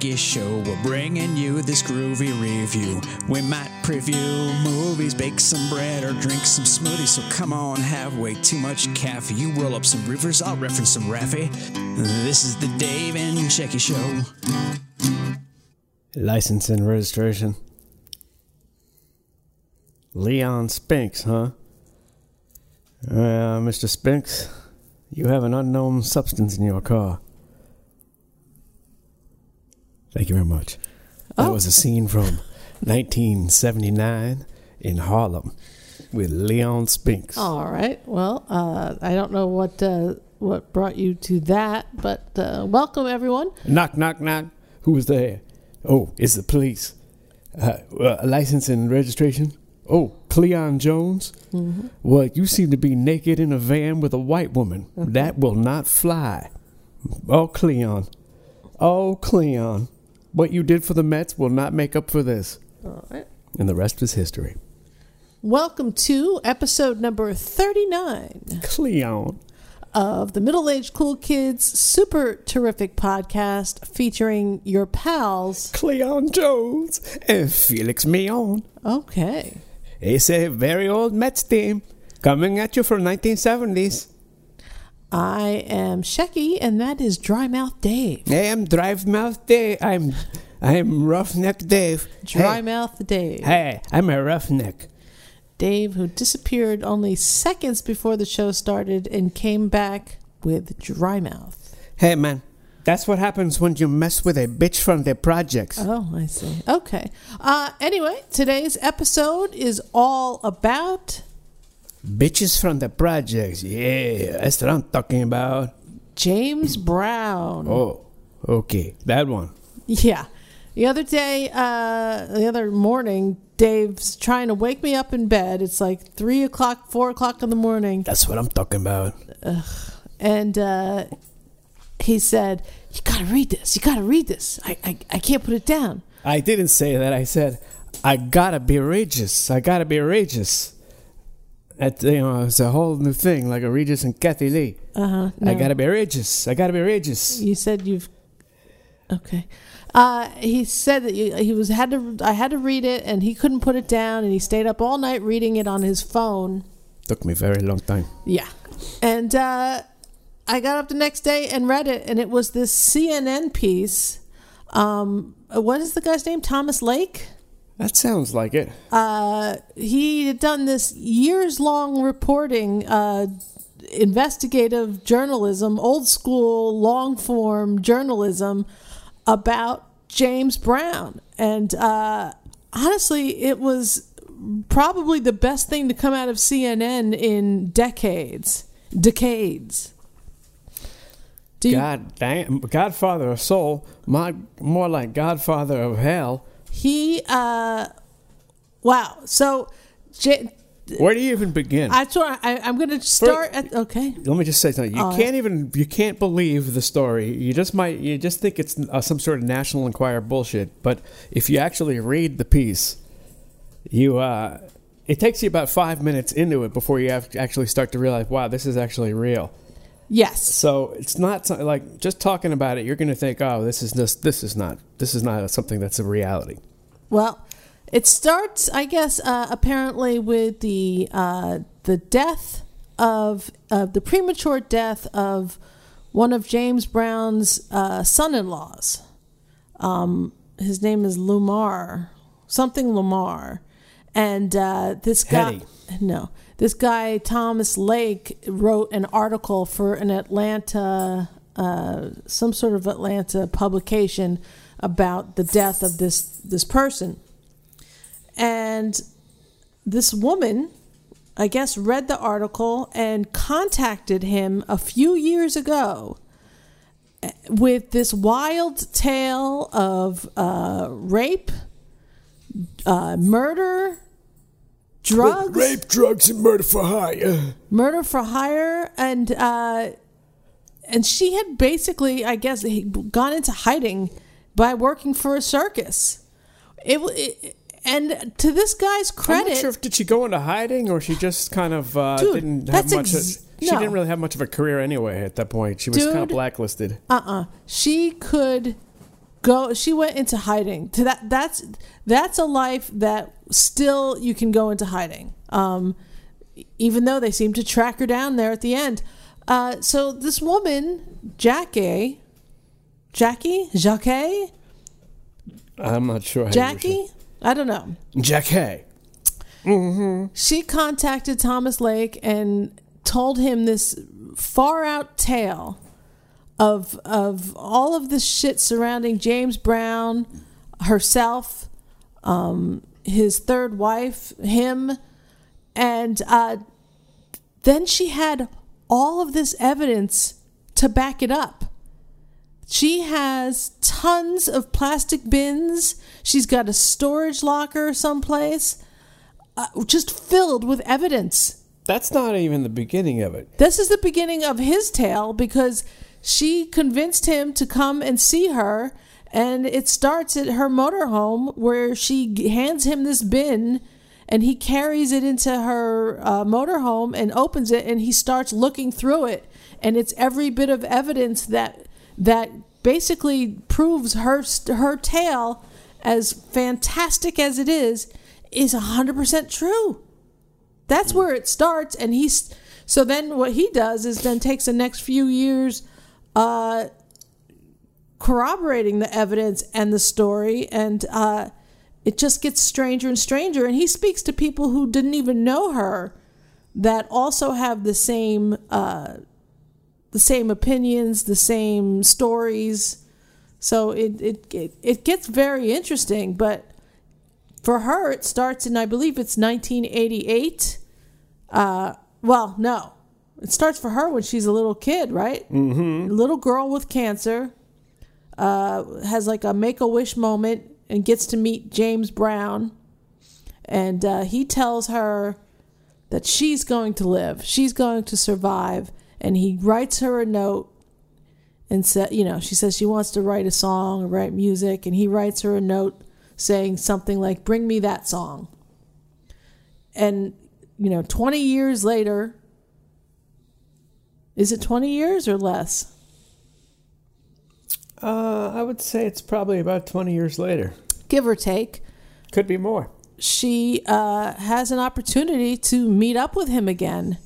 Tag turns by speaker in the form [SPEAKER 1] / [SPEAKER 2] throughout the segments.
[SPEAKER 1] Show. We're bringing you this groovy review. We might preview movies, bake some bread, or drink some smoothies. So come on, have way too much caffeine. You roll up some rivers, I'll reference some Raffi. This is the Dave and Shecky Show.
[SPEAKER 2] License and registration. Leon Spinks, huh? Uh, Mr. Spinks, you have an unknown substance in your car. Thank you very much. That
[SPEAKER 3] Oh.
[SPEAKER 2] was a scene from 1979 in Harlem with Leon Spinks.
[SPEAKER 3] All right. Well, uh, I don't know what uh, what brought you to that, but uh, welcome everyone.
[SPEAKER 2] Knock, knock, knock. Who's there? Oh, it's the police. Uh, uh, license and registration? Oh, Cleon Jones? Well, you seem to be naked in a van with a white woman. That will not fly. Oh, Cleon. Oh, Cleon. What you did for the Mets will not make up for this.
[SPEAKER 3] All right.
[SPEAKER 2] And the rest is history.
[SPEAKER 3] Welcome to episode number thirty nine
[SPEAKER 2] Cleon.
[SPEAKER 3] of the Middle Aged Cool Kids Super Terrific Podcast, featuring your pals.
[SPEAKER 2] Cleon Jones and Felix Millan.
[SPEAKER 3] Okay.
[SPEAKER 2] It's a very old Mets team coming at you from 1970s.
[SPEAKER 3] I am Shecky, and that is Dry Mouth Dave.
[SPEAKER 2] I am Drive Mouth Dave. I'm I'm Roughneck Dave.
[SPEAKER 3] Dry
[SPEAKER 2] hey,
[SPEAKER 3] Mouth Dave.
[SPEAKER 2] hey, I'm a roughneck.
[SPEAKER 3] Dave, who disappeared only seconds before the show started and came back with dry mouth.
[SPEAKER 2] Hey man, that's what happens when you mess with a bitch from the projects.
[SPEAKER 3] Oh, I see. Okay. Uh, anyway, today's episode is all about
[SPEAKER 2] Bitches from the projects. Yeah, that's what I'm talking about.
[SPEAKER 3] James Brown.
[SPEAKER 2] Oh, okay, that one.
[SPEAKER 3] Yeah. The other day, uh, the other morning, Dave's trying to wake me up in bed. It's like three o'clock, four o'clock in the morning.
[SPEAKER 2] That's what I'm talking about.
[SPEAKER 3] And uh, he said, You got to read this. You got to read this. I, I, I can't put it down.
[SPEAKER 2] I didn't say that. I said I gotta be Regis. I gotta be Regis. That you know, it's a whole new thing, like a Regis and Kathie Lee.
[SPEAKER 3] Uh huh.
[SPEAKER 2] I gotta be Regis. I gotta be Regis.
[SPEAKER 3] You said you've. Okay. Uh, he said that he was had to. I had to read it, and he couldn't put it down, and he stayed up all night reading it on his phone.
[SPEAKER 2] Took me a very long time.
[SPEAKER 3] Yeah, and uh, I got up the next day and read it, and it was this CNN piece. Um, what is the guy's name? Thomas Lake.
[SPEAKER 2] That sounds like it.
[SPEAKER 3] Uh, he had done this years long reporting, uh, investigative journalism, old school, long form journalism about James Brown. And uh, honestly, it was probably the best thing to come out of CNN in decades. Decades. Do you-
[SPEAKER 2] God damn, Godfather of Soul, my, more like Godfather of Hell.
[SPEAKER 3] He, uh, wow. So, J-
[SPEAKER 2] Where do you even begin?
[SPEAKER 3] I, I, I'm going to start at, okay.
[SPEAKER 2] Let me just say something. You
[SPEAKER 3] All
[SPEAKER 2] can't even you can't believe the story. You just might you just think it's uh, some sort of National Enquirer bullshit. But if you actually read the piece, you uh, it takes you about five minutes into it before you have to actually start to realize, wow, this is actually real.
[SPEAKER 3] Yes.
[SPEAKER 2] So it's not so- like just talking about it. You're going to think, oh, this is this this is not this is not something that's a reality.
[SPEAKER 3] Well, it starts, I guess, uh, apparently with the uh, the death of uh, the premature death of one of James Brown's uh, son-in-laws. Um, his name is Lumar, something Lamar, and uh, this guy.
[SPEAKER 2] Hetty.
[SPEAKER 3] No, this guy Thomas Lake wrote an article for an Atlanta, uh, some sort of Atlanta publication about the death of this this person, and this woman I guess, read the article and contacted him a few years ago eh, with this wild tale of uh, rape, uh, murder, drugs,
[SPEAKER 2] Rape, drugs, and murder for hire.
[SPEAKER 3] murder for hire, and uh, and she had basically, I guess, gone into hiding by working for a circus. It, it and to this guy's
[SPEAKER 2] I'm
[SPEAKER 3] credit,
[SPEAKER 2] not sure if did she go into hiding or she just kind of uh,
[SPEAKER 3] Dude,
[SPEAKER 2] didn't have
[SPEAKER 3] that's
[SPEAKER 2] much.
[SPEAKER 3] ex-
[SPEAKER 2] of, she
[SPEAKER 3] no.
[SPEAKER 2] didn't really have much of a career anyway at that point. She was kind of
[SPEAKER 3] Dude.
[SPEAKER 2] blacklisted.
[SPEAKER 3] uh-uh she could go she went into hiding. To that that's that's a life that still you can go into hiding. Um even though they seem to track her down there at the end. Uh so this woman jackie jackie? Jackie
[SPEAKER 2] I'm not sure. How you
[SPEAKER 3] jackie? I don't know.
[SPEAKER 2] Jackie Jack Hay.
[SPEAKER 3] she contacted Thomas Lake and told him this far out tale of of all of the shit surrounding James Brown, herself, um, his third wife, him, and uh, then she had all of this evidence to back it up. She has tons of plastic bins. She's got a storage locker someplace uh, just filled with evidence.
[SPEAKER 2] That's not even the beginning of it.
[SPEAKER 3] This is the beginning of his tale because she convinced him to come and see her, and it starts at her motorhome where she hands him this bin. And he carries it into her uh, motorhome and opens it, and he starts looking through it, and it's every bit of evidence that that basically proves her her tale, as fantastic as it is, is hundred percent true. That's where it starts, and he's so then what he does is then takes the next few years, uh, corroborating the evidence and the story, and uh, it just gets stranger and stranger. And he speaks to people who didn't even know her, that also have the same uh, the same opinions, the same stories. So it it it, it gets very interesting, but for her it starts in I believe it's 1988. Uh, well, no, it starts for her when she's a little kid, right? Mm-hmm. Little girl with cancer uh, has like a make a wish moment and gets to meet James Brown, and uh, he tells her that she's going to live, she's going to survive, and he writes her a note and said, you know, she says she wants to write a song or write music, and he writes her a note saying something like, "Bring me that song." And you know, 20 years later, is it 20 years or less?
[SPEAKER 2] Uh, I would say it's probably about 20 years later.
[SPEAKER 3] Give or take.
[SPEAKER 2] Could be more.
[SPEAKER 3] She uh, has an opportunity to meet up with him again.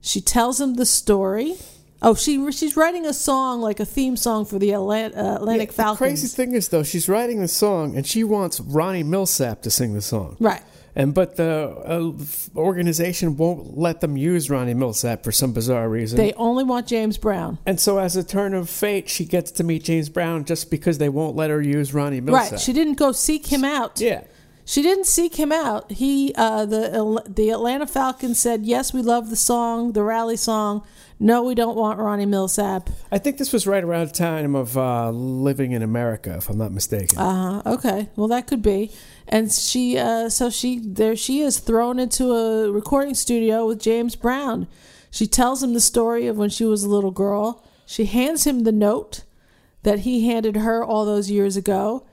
[SPEAKER 3] She tells him the story. Oh, she she's writing a song like a theme song for the uh, Atlantic
[SPEAKER 2] Yeah,
[SPEAKER 3] Falcons.
[SPEAKER 2] The crazy thing is, though, she's writing the song and she wants Ronnie Milsap to sing the song.
[SPEAKER 3] Right.
[SPEAKER 2] And but the uh, organization won't let them use Ronnie Milsap for some bizarre reason.
[SPEAKER 3] They only want James Brown.
[SPEAKER 2] and so, as a turn of fate, she gets to meet James Brown just because they won't let her use Ronnie Milsap.
[SPEAKER 3] Right. She didn't go seek him out.
[SPEAKER 2] yeah.
[SPEAKER 3] She didn't seek him out. He, uh, the the Atlanta Falcons said, "Yes, we love the song, the rally song. No, we don't want Ronnie Milsap."
[SPEAKER 2] I think this was right around the time of uh, living in America, if I'm not mistaken.
[SPEAKER 3] Uh huh. Okay. Well, that could be. And she, uh, so she, there she is, thrown into a recording studio with James Brown. She tells him the story of when she was a little girl. She hands him the note that he handed her all those years ago.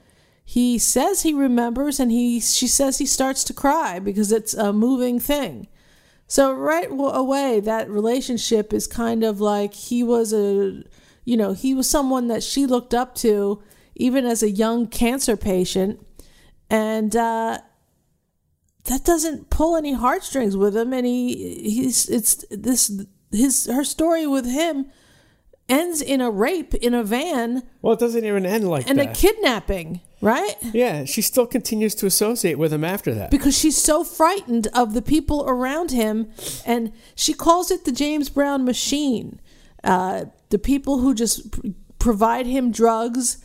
[SPEAKER 3] He says he remembers, and he, she says he starts to cry because it's a moving thing. So right away, that relationship is kind of like he was a, you know, he was someone that she looked up to, even as a young cancer patient, and uh, that doesn't pull any heartstrings with him. And he, he's, it's this, his, her story with him ends in a rape in a van
[SPEAKER 2] well, it doesn't even end like
[SPEAKER 3] and
[SPEAKER 2] that.
[SPEAKER 3] a kidnapping, right?
[SPEAKER 2] yeah, she still continues to associate with him after that.
[SPEAKER 3] because she's so frightened of the people around him and she calls it the james brown machine uh, the people who just pr- provide him drugs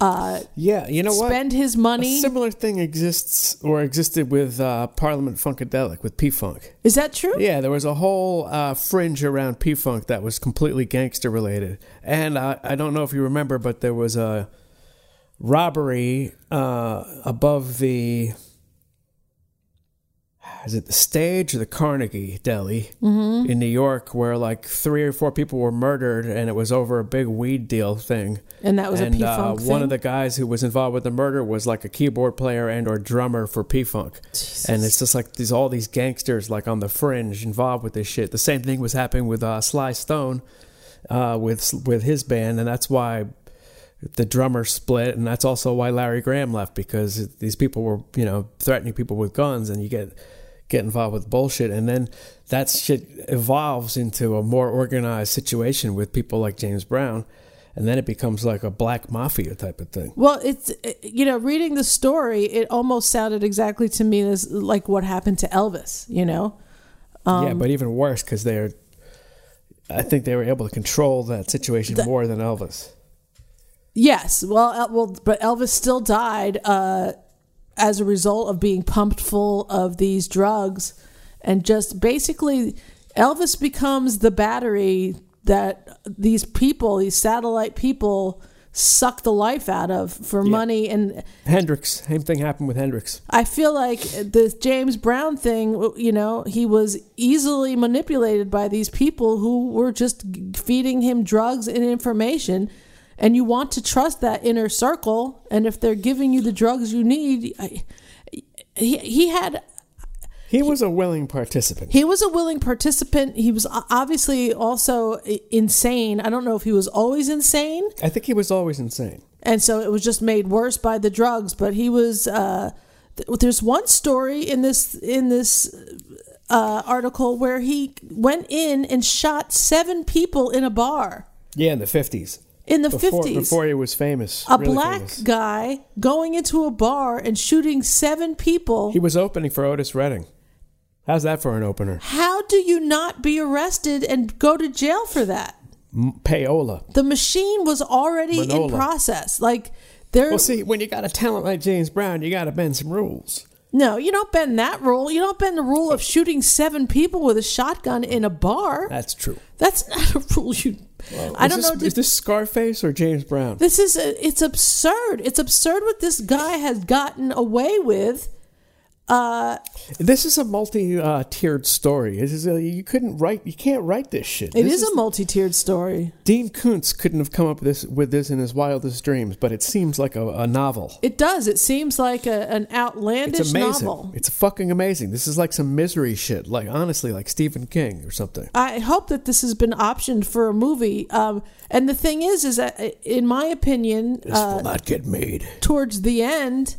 [SPEAKER 2] Yeah, you know what?
[SPEAKER 3] spend his
[SPEAKER 2] A
[SPEAKER 3] money.
[SPEAKER 2] similar thing exists or existed with uh, Parliament Funkadelic with P Funk.
[SPEAKER 3] Is that true?
[SPEAKER 2] Yeah, there was a whole uh, fringe around P Funk that was completely gangster related. And I, I don't know if you remember, but there was a robbery uh, above the. Is it the stage or the Carnegie Deli in New York where like three or four people were murdered and it was over a big weed deal thing?
[SPEAKER 3] And that was
[SPEAKER 2] and,
[SPEAKER 3] a P
[SPEAKER 2] uh,
[SPEAKER 3] Funk
[SPEAKER 2] one of the guys who was involved with the murder was like a keyboard player and or drummer for P Funk, and it's just like these all these gangsters like on the fringe involved with this shit. The same thing was happening with uh, Sly Stone, uh, with with his band, and that's why the drummer split, and that's also why Larry Graham left because these people were you know threatening people with guns, and you get get involved with bullshit, and then that shit evolves into a more organized situation with people like James Brown, and then it becomes like a black mafia type of thing.
[SPEAKER 3] Well, it's you know, reading the story, it almost sounded exactly to me as like what happened to Elvis. You know,
[SPEAKER 2] yeah, but even worse because they're. I think they were able to control that situation more than Elvis.
[SPEAKER 3] yes. Well, El- well, but Elvis still died uh, as a result of being pumped full of these drugs, and just basically, Elvis becomes the battery that these people, these satellite people, suck the life out of for money and
[SPEAKER 2] Hendrix, same thing happened with Hendrix.
[SPEAKER 3] I feel like the James Brown thing, you know, he was easily manipulated by these people who were just feeding him drugs and information. And you want to trust that inner circle. And if they're giving you the drugs you need, I, he, he had
[SPEAKER 2] He was a willing participant.
[SPEAKER 3] he was a willing participant. He was obviously also insane. I don't know if he was always insane.
[SPEAKER 2] I think he was always insane.
[SPEAKER 3] and so it was just made worse by the drugs. But he was. Uh, th- there's one story in this in this uh, article where he went in and shot seven people in a bar
[SPEAKER 2] Yeah, in the fifties.
[SPEAKER 3] In the
[SPEAKER 2] Before,
[SPEAKER 3] fifties.
[SPEAKER 2] before he was famous.
[SPEAKER 3] a
[SPEAKER 2] really
[SPEAKER 3] black
[SPEAKER 2] famous.
[SPEAKER 3] guy going into a bar and shooting seven people.
[SPEAKER 2] He was opening for Otis Redding. How's that for an opener?
[SPEAKER 3] How do you not be arrested and go to jail for that?
[SPEAKER 2] Payola.
[SPEAKER 3] The machine was already in process. Like there.
[SPEAKER 2] Well, see, when you got a talent like James Brown, you got to bend some rules.
[SPEAKER 3] No, you don't bend that rule. You don't bend the rule of shooting seven people with a shotgun in a bar.
[SPEAKER 2] That's true.
[SPEAKER 3] That's not a rule you. I don't
[SPEAKER 2] this,
[SPEAKER 3] know.
[SPEAKER 2] Is this Scarface or James Brown?
[SPEAKER 3] this is uh, it's absurd. It's absurd what this guy has gotten away with. Uh,
[SPEAKER 2] This is a multi-tiered story. This is a, you couldn't write. You can't write this shit.
[SPEAKER 3] it
[SPEAKER 2] This
[SPEAKER 3] is, a multi-tiered story.
[SPEAKER 2] Dean Koontz couldn't have come up with this with this in his wildest dreams, but it seems like a, a novel.
[SPEAKER 3] It does. It seems like a, an outlandish
[SPEAKER 2] It's amazing.
[SPEAKER 3] novel.
[SPEAKER 2] It's fucking amazing. This is like some misery shit. Like honestly, like Stephen King or something.
[SPEAKER 3] I hope that this has been optioned for a movie. Um, and the thing is, is that in my opinion,
[SPEAKER 2] This
[SPEAKER 3] uh,
[SPEAKER 2] will not get made.
[SPEAKER 3] towards the end,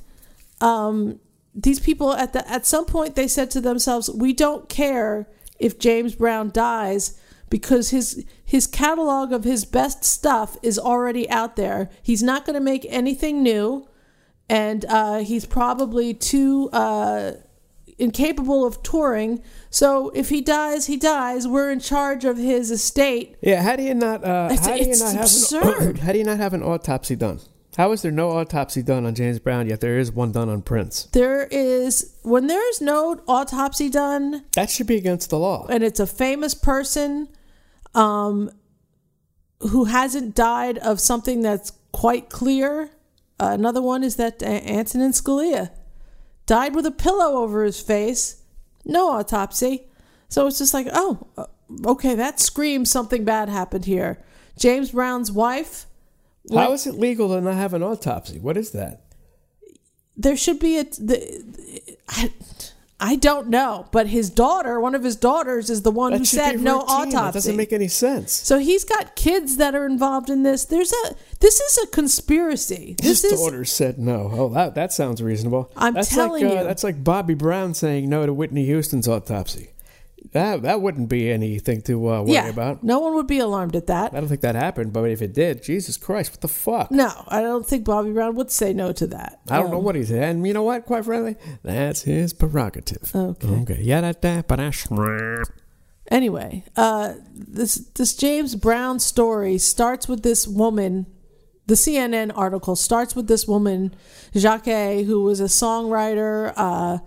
[SPEAKER 3] um, these people at the at some point they said to themselves, "We don't care if James Brown dies because his his catalog of his best stuff is already out there. He's not going to make anything new, and uh, he's probably too." Uh, incapable of touring so if he dies he dies we're in charge of his estate
[SPEAKER 2] Yeah, how do you not? Uh, how do you not have
[SPEAKER 3] absurd.
[SPEAKER 2] An, how do you not have an autopsy done? How is there no autopsy done on James Brown yet there is one done on Prince?
[SPEAKER 3] there is when there's no autopsy done
[SPEAKER 2] That should be against the law.
[SPEAKER 3] and it's a famous person um, who hasn't died of something that's quite clear. Uh, another one is that uh, Antonin Scalia died with a pillow over his face, no autopsy. So it's just like, oh, uh, okay, that screams something bad happened here. James Brown's wife,
[SPEAKER 2] How is it legal to not have an autopsy? What is that?
[SPEAKER 3] there should be a. The, I, I don't know, but his daughter, one of his daughters, is the one
[SPEAKER 2] That
[SPEAKER 3] who said no
[SPEAKER 2] routine. That
[SPEAKER 3] autopsy.
[SPEAKER 2] doesn't make any sense.
[SPEAKER 3] So he's got kids that are involved in this. There's a this is a conspiracy.
[SPEAKER 2] His
[SPEAKER 3] is
[SPEAKER 2] daughter said no. Oh, that that sounds reasonable.
[SPEAKER 3] I'm
[SPEAKER 2] that's
[SPEAKER 3] telling
[SPEAKER 2] like, uh,
[SPEAKER 3] you.
[SPEAKER 2] That's like Bobby Brown saying no to Whitney Houston's autopsy. That that wouldn't be anything to uh, worry
[SPEAKER 3] yeah.
[SPEAKER 2] about.
[SPEAKER 3] No one would be alarmed at that.
[SPEAKER 2] I don't think that happened, but if it did, Jesus Christ, what the fuck?
[SPEAKER 3] No, I don't think Bobby Brown would say no to that.
[SPEAKER 2] I don't know
[SPEAKER 3] Um,
[SPEAKER 2] what he said. And you know what? Quite frankly, that's his prerogative.
[SPEAKER 3] Okay.
[SPEAKER 2] Okay. Yeah, that, that, but I.
[SPEAKER 3] Anyway, uh, this this James Brown story starts with this woman the CNN article starts with this woman, Jacque, who was a songwriter, uh,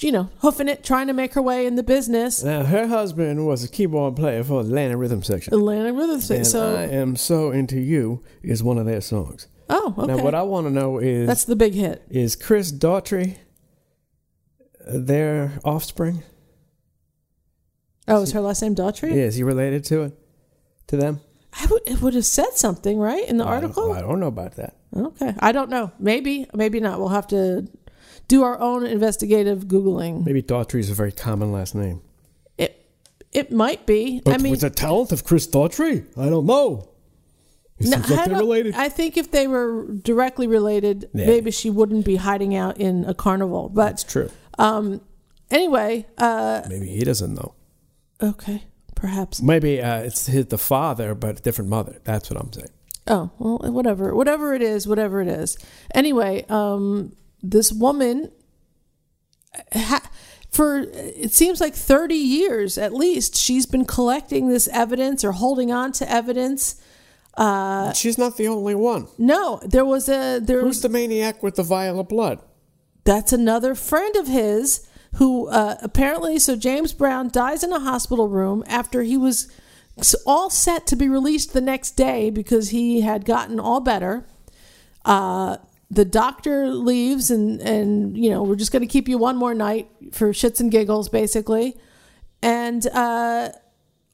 [SPEAKER 3] you know, hoofing it, trying to make her way in the business.
[SPEAKER 2] Now, her husband was a keyboard player for Atlanta Rhythm Section.
[SPEAKER 3] Atlanta Rhythm Section. So,
[SPEAKER 2] I Am So Into You is one of their songs.
[SPEAKER 3] oh, okay.
[SPEAKER 2] Now, what I want to know is
[SPEAKER 3] That's the big hit.
[SPEAKER 2] is Chris Daughtry their offspring?
[SPEAKER 3] Oh, is her last name Daughtry?
[SPEAKER 2] Yeah, is he related to it? To them?
[SPEAKER 3] I would, it would have said something, right, in the
[SPEAKER 2] I don't-
[SPEAKER 3] article?
[SPEAKER 2] I don't know about that.
[SPEAKER 3] Okay. I don't know. Maybe, maybe not. We'll have to do our own investigative Googling.
[SPEAKER 2] Maybe Daughtry is a very common last name.
[SPEAKER 3] It, it might be.
[SPEAKER 2] But
[SPEAKER 3] I mean,
[SPEAKER 2] with the talent of Chris Daughtry, I don't know. It
[SPEAKER 3] No,
[SPEAKER 2] like
[SPEAKER 3] I. I think if they were directly related,
[SPEAKER 2] Yeah.
[SPEAKER 3] maybe she wouldn't be hiding out in a carnival. But
[SPEAKER 2] That's true.
[SPEAKER 3] Um, anyway, uh,
[SPEAKER 2] Maybe he doesn't know.
[SPEAKER 3] okay, perhaps.
[SPEAKER 2] Maybe uh, it's his, the father, but a different mother. That's what I'm saying.
[SPEAKER 3] Oh well, whatever, whatever it is, whatever it is. Anyway, um, this woman, ha- for it seems like thirty years at least, she's been collecting this evidence or holding on to evidence. Uh,
[SPEAKER 2] She's not the only one.
[SPEAKER 3] no, there was a there
[SPEAKER 2] Who's the maniac with the vial of blood?
[SPEAKER 3] that's another friend of his who uh, apparently so james brown dies in a hospital room after he was all set to be released the next day because he had gotten all better uh, the doctor leaves and and you know we're just going to keep you one more night for shits and giggles basically. And uh,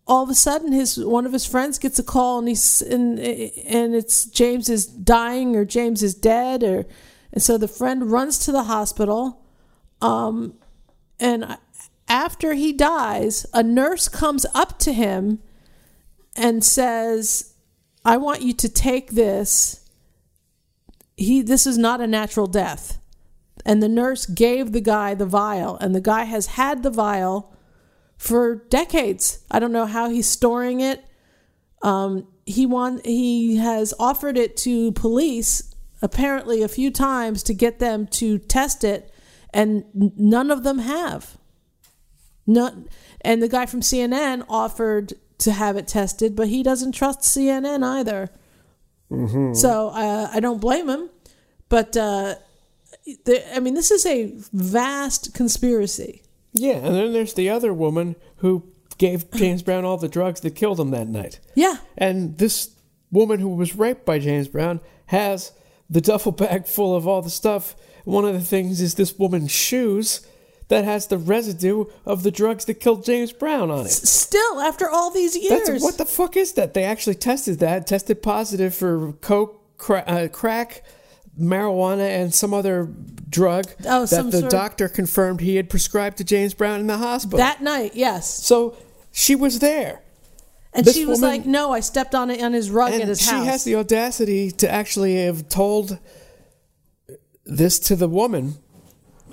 [SPEAKER 3] all of a sudden his one of his friends gets a call and he's and and it's James is dying or James is dead or and so the friend runs to the hospital um and after he dies a nurse comes up to him and says I want you to take this he this is not a natural death and the nurse gave the guy the vial and the guy has had the vial for decades. I don't know how he's storing it. Um, he want he has offered it to police apparently a few times to get them to test it, and none of them have. None, and the guy from CNN offered to have it tested, but he doesn't trust CNN either. So uh, I don't blame him, but uh, the, I mean, this is a vast conspiracy.
[SPEAKER 2] Yeah, and then there's the other woman who gave James Brown all the drugs that killed him that night.
[SPEAKER 3] Yeah,
[SPEAKER 2] And this woman who was raped by James Brown has the duffel bag full of all the stuff. One of the things is this woman's shoes that has the residue of the drugs that killed James Brown on it.
[SPEAKER 3] still after all these years.
[SPEAKER 2] That's what the fuck is that? They actually tested that, tested positive for coke, cra- uh, crack, marijuana, and some other drug
[SPEAKER 3] Oh,
[SPEAKER 2] that the
[SPEAKER 3] sort
[SPEAKER 2] doctor confirmed he had prescribed to James Brown in the hospital.
[SPEAKER 3] that night, yes.
[SPEAKER 2] so she was there.
[SPEAKER 3] And
[SPEAKER 2] This
[SPEAKER 3] she was
[SPEAKER 2] woman-
[SPEAKER 3] like, "No, I stepped on it on his rug
[SPEAKER 2] and
[SPEAKER 3] at his
[SPEAKER 2] she
[SPEAKER 3] house."
[SPEAKER 2] has the audacity to actually have told this to the woman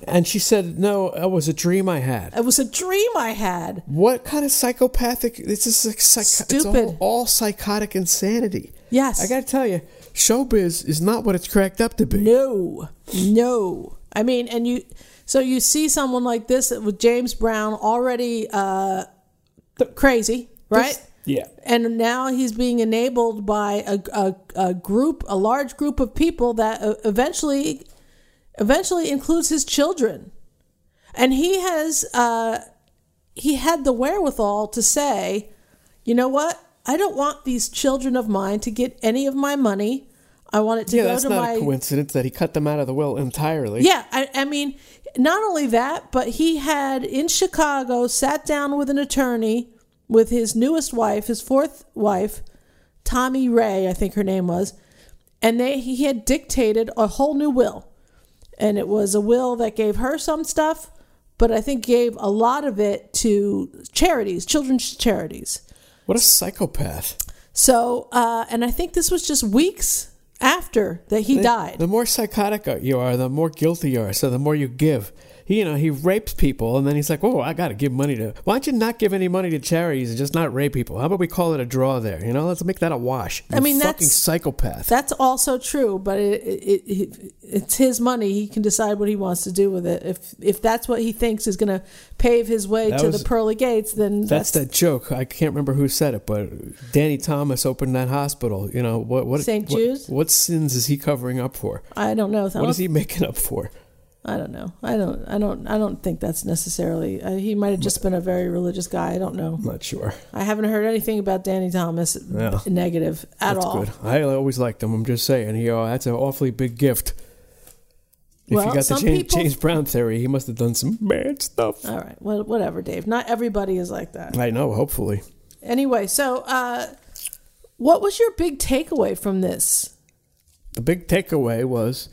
[SPEAKER 2] and she said no it was a dream i had
[SPEAKER 3] it was a dream I had.
[SPEAKER 2] what kind of psychopathic this is like psych- it's all,
[SPEAKER 3] Stupid.
[SPEAKER 2] all psychotic insanity
[SPEAKER 3] Yes.
[SPEAKER 2] i gotta tell you showbiz is not what it's cracked up to be
[SPEAKER 3] No, no. I mean, and you, so you see someone like this with James Brown already uh, crazy, right?
[SPEAKER 2] yeah
[SPEAKER 3] and now he's being enabled by a, a, a group, a large group of people that uh, eventually, eventually includes his children, and he has, uh, he had the wherewithal to say, you know what, I don't want these children of mine to get any of my money. I want it to
[SPEAKER 2] yeah
[SPEAKER 3] go
[SPEAKER 2] that's
[SPEAKER 3] to
[SPEAKER 2] not
[SPEAKER 3] my
[SPEAKER 2] a coincidence that he cut them out of the will entirely.
[SPEAKER 3] Yeah, I, I mean, not only that, but he had in Chicago sat down with an attorney with his newest wife, his fourth wife, Tomi Rae, I think her name was, and they he had dictated a whole new will, and it was a will that gave her some stuff, but I think gave a lot of it to charities, children's charities.
[SPEAKER 2] what a psychopath
[SPEAKER 3] So, uh, and I think this was just weeks after that he died.
[SPEAKER 2] the more psychotic you are the more guilty you are so the more you give he, you know, he rapes people, and then he's like, "Oh, I got to give money to." Why don't you not give any money to charities and just not rape people? How about we call it a draw there? You know, let's make that a wash.
[SPEAKER 3] I mean,
[SPEAKER 2] fucking
[SPEAKER 3] that's-
[SPEAKER 2] psychopath.
[SPEAKER 3] That's also true, but it, it, it, it's his money. He can decide what he wants to do with it. If if that's what he thinks is going to pave his way
[SPEAKER 2] That
[SPEAKER 3] to
[SPEAKER 2] was-
[SPEAKER 3] the pearly gates, then
[SPEAKER 2] That's
[SPEAKER 3] that's,
[SPEAKER 2] that joke. I can't remember who said it, but Danny Thomas opened that hospital. You know what? What
[SPEAKER 3] St.
[SPEAKER 2] what-
[SPEAKER 3] Jude's?
[SPEAKER 2] What, sins is he covering up for?
[SPEAKER 3] I don't know.
[SPEAKER 2] What is he making up for?
[SPEAKER 3] I don't know. I don't. I don't. I don't think that's necessarily. Uh, he might have just been a very religious guy. I don't know.
[SPEAKER 2] I'm not sure.
[SPEAKER 3] I haven't heard anything about Danny Thomas
[SPEAKER 2] Yeah.
[SPEAKER 3] negative at
[SPEAKER 2] That's
[SPEAKER 3] all.
[SPEAKER 2] good. I always liked him. I'm just saying. You know, that's an awfully big gift. If
[SPEAKER 3] Well,
[SPEAKER 2] you got the James,
[SPEAKER 3] people-
[SPEAKER 2] James Brown theory, he must have done some bad stuff.
[SPEAKER 3] All right. Well, whatever, Dave. Not everybody is like that.
[SPEAKER 2] I know. Hopefully,
[SPEAKER 3] Anyway, so uh, what was your big takeaway from this?
[SPEAKER 2] the big takeaway was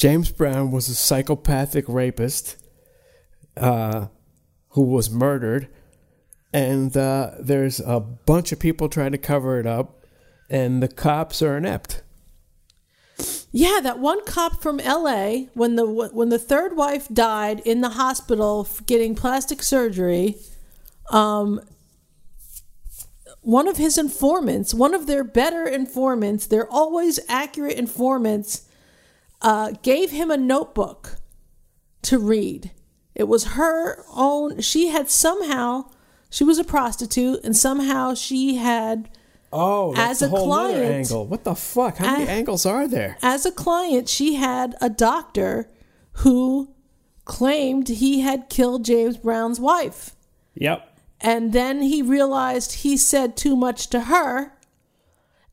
[SPEAKER 2] James Brown was a psychopathic rapist uh, who was murdered, and uh, there's a bunch of people trying to cover it up, and the cops are inept.
[SPEAKER 3] Yeah, that one cop from L.A. when the when the third wife died in the hospital getting plastic surgery, um, one of his informants, one of their better informants, they're always accurate informants, uh, gave him a notebook to read. It was her own. She had somehow, she was a prostitute, and somehow she had
[SPEAKER 2] Oh, that's
[SPEAKER 3] As
[SPEAKER 2] a
[SPEAKER 3] a
[SPEAKER 2] whole other
[SPEAKER 3] client-
[SPEAKER 2] angle. What the fuck? How many
[SPEAKER 3] I-
[SPEAKER 2] angles are there?
[SPEAKER 3] as a client, she had a doctor who claimed he had killed James Brown's wife.
[SPEAKER 2] Yep.
[SPEAKER 3] And then he realized he said too much to her.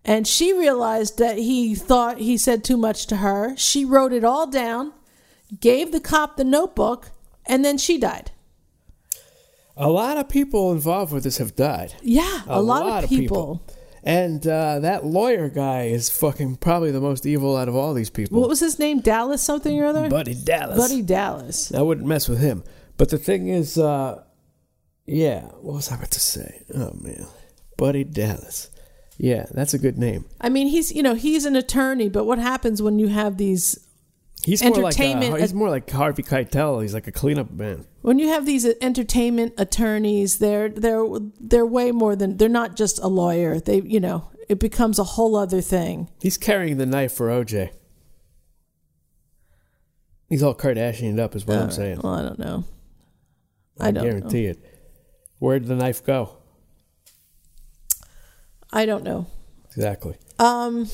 [SPEAKER 3] And she realized that he thought he said too much to her. She wrote it all down, gave the cop the notebook, and then she died.
[SPEAKER 2] A lot of people involved with this have died.
[SPEAKER 3] Yeah, a, lot, of people.
[SPEAKER 2] And uh, that lawyer guy is fucking probably the most evil out of all these people.
[SPEAKER 3] What was his name? Dallas something or other?
[SPEAKER 2] Buddy Dallas.
[SPEAKER 3] Buddy Dallas.
[SPEAKER 2] I wouldn't mess with him. But the thing is, uh, yeah, what was I about to say? Oh, man. Buddy Dallas. Yeah, that's a good name.
[SPEAKER 3] I mean, he's you know he's an attorney, but what happens when you have these
[SPEAKER 2] He's more like uh,
[SPEAKER 3] Entertainment-
[SPEAKER 2] he's more like Harvey Keitel. He's like a cleanup man.
[SPEAKER 3] when you have these entertainment attorneys? They're they're they're way more than they're not just a lawyer. They you know it becomes a whole other thing.
[SPEAKER 2] He's carrying the knife for OJ. He's all Kardashian up, is what I'm
[SPEAKER 3] All right,
[SPEAKER 2] saying.
[SPEAKER 3] Well, I don't know.
[SPEAKER 2] I,
[SPEAKER 3] I don't
[SPEAKER 2] guarantee it. Where'd the knife go?
[SPEAKER 3] I don't know.
[SPEAKER 2] Exactly.
[SPEAKER 3] Um.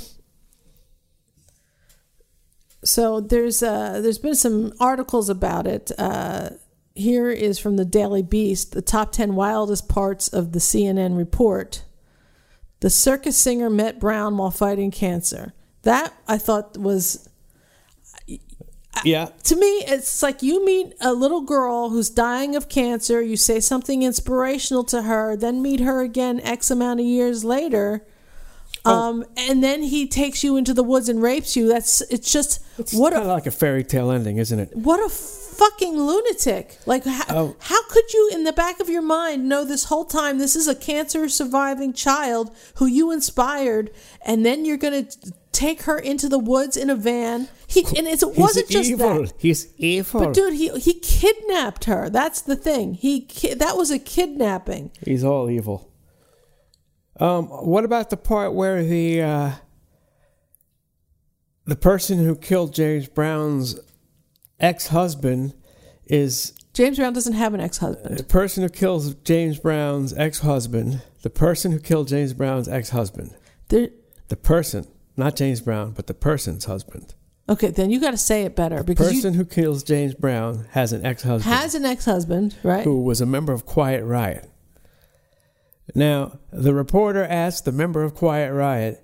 [SPEAKER 3] So there's uh there's been some articles about it. Uh, here is from the Daily Beast: the top ten wildest parts of the CNN report. The circus singer met Brown while fighting cancer. That I thought was
[SPEAKER 2] Yeah.
[SPEAKER 3] to me, it's like you meet a little girl who's dying of cancer, you say something inspirational to her, then meet her again X amount of years later.
[SPEAKER 2] Oh.
[SPEAKER 3] Um, and then he takes you into the woods and rapes you. That's it's just
[SPEAKER 2] It's
[SPEAKER 3] what
[SPEAKER 2] kind
[SPEAKER 3] a
[SPEAKER 2] of like a fairy tale ending, isn't it?
[SPEAKER 3] what a fucking lunatic! Like how,
[SPEAKER 2] Oh.
[SPEAKER 3] how could you, in the back of your mind, know this whole time this is a cancer surviving child who you inspired, and then you're gonna take her into the woods in a van? He and it wasn't
[SPEAKER 2] He's
[SPEAKER 3] just
[SPEAKER 2] evil.
[SPEAKER 3] that.
[SPEAKER 2] He's evil.
[SPEAKER 3] But dude, he he kidnapped her. That's the thing. He ki- that was a kidnapping.
[SPEAKER 2] He's all evil. Um, what about the part where the uh, the person who killed James Brown's ex-husband is
[SPEAKER 3] James Brown doesn't have an ex-husband.
[SPEAKER 2] the person who kills James Brown's ex-husband, the person who killed James Brown's ex-husband,
[SPEAKER 3] There,
[SPEAKER 2] the person, not James Brown, but the person's husband.
[SPEAKER 3] okay, then you got to say it better because the
[SPEAKER 2] Person who kills James Brown has an ex-husband.
[SPEAKER 3] has an ex-husband, right?
[SPEAKER 2] who was a member of Quiet Riot. Now, the reporter asked the member of Quiet Riot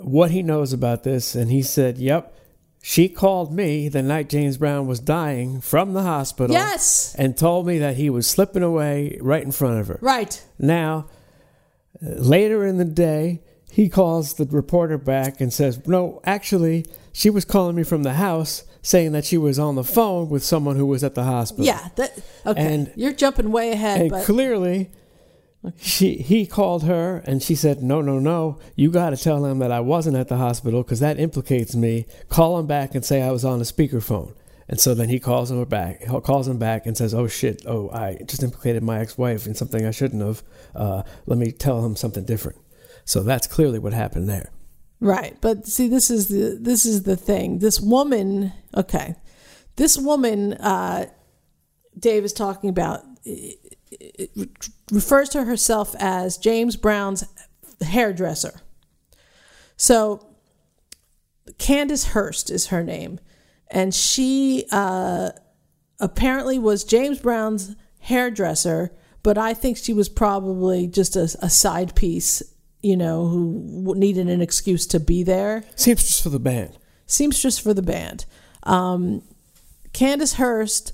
[SPEAKER 2] what he knows about this, and he said, Yep, she called me the night James Brown was dying from the hospital.
[SPEAKER 3] Yes.
[SPEAKER 2] And told me that he was slipping away right in front of her.
[SPEAKER 3] Right.
[SPEAKER 2] Now, later in the day, he calls the reporter back and says, No, actually, she was calling me from the house saying that she was on the phone with someone who was at the hospital.
[SPEAKER 3] Yeah. That okay.
[SPEAKER 2] And-
[SPEAKER 3] You're jumping way ahead,
[SPEAKER 2] And
[SPEAKER 3] but
[SPEAKER 2] clearly, she he called her and she said, "No, no, no! You got to tell him that I wasn't at the hospital because that implicates me. Call him back and say I was on a speakerphone." And so then he calls him back. He calls him back and says, "Oh shit! Oh, I just implicated my ex-wife in something I shouldn't have. Uh, let me tell him something different." So that's clearly what happened there.
[SPEAKER 3] Right. But see this is the this is the thing. This woman, okay. This woman uh Dave is talking about refers to herself as James Brown's hairdresser. So Candace Hurst is her name and she uh apparently was James Brown's hairdresser, but I think she was probably just a, a side piece you know, who needed an excuse to be there.
[SPEAKER 2] Seamstress for the band.
[SPEAKER 3] Seamstress for the band. Um, Candace Hurst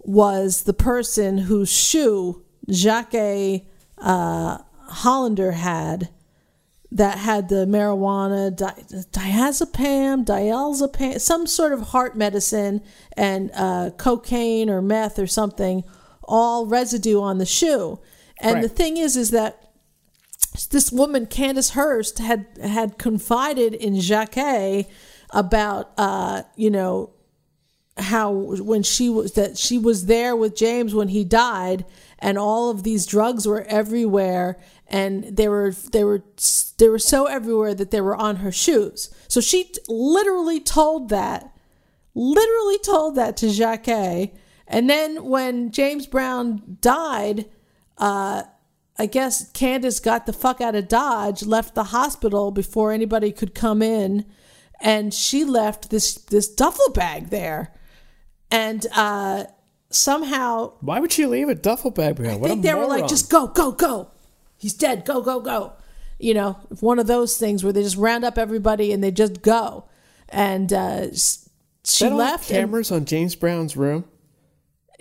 [SPEAKER 3] was the person whose shoe Jacque uh, Hollander had that had the marijuana, di- diazepam, diazepam, some sort of heart medicine, and uh, cocaine or meth or something, all residue on the shoe. And
[SPEAKER 2] Right.
[SPEAKER 3] the thing is, is that this woman Candace Hurst had had confided in Jacque about uh, you know how when she was that she was there with James when he died and all of these drugs were everywhere and they were they were they were so everywhere that they were on her shoes. So she t- literally told that literally told that to Jacque and then when James Brown died uh I guess Candace got the fuck out of Dodge, left the hospital before anybody could come in, and she left this this duffel bag there. And uh, somehow,
[SPEAKER 2] Why would she leave a duffel bag behind?
[SPEAKER 3] I
[SPEAKER 2] What
[SPEAKER 3] think they were like, just go, go, go. He's dead. Go, go, go. You know, one of those things where they just round up everybody and they just go. And uh, she left and
[SPEAKER 2] cameras on James Brown's room.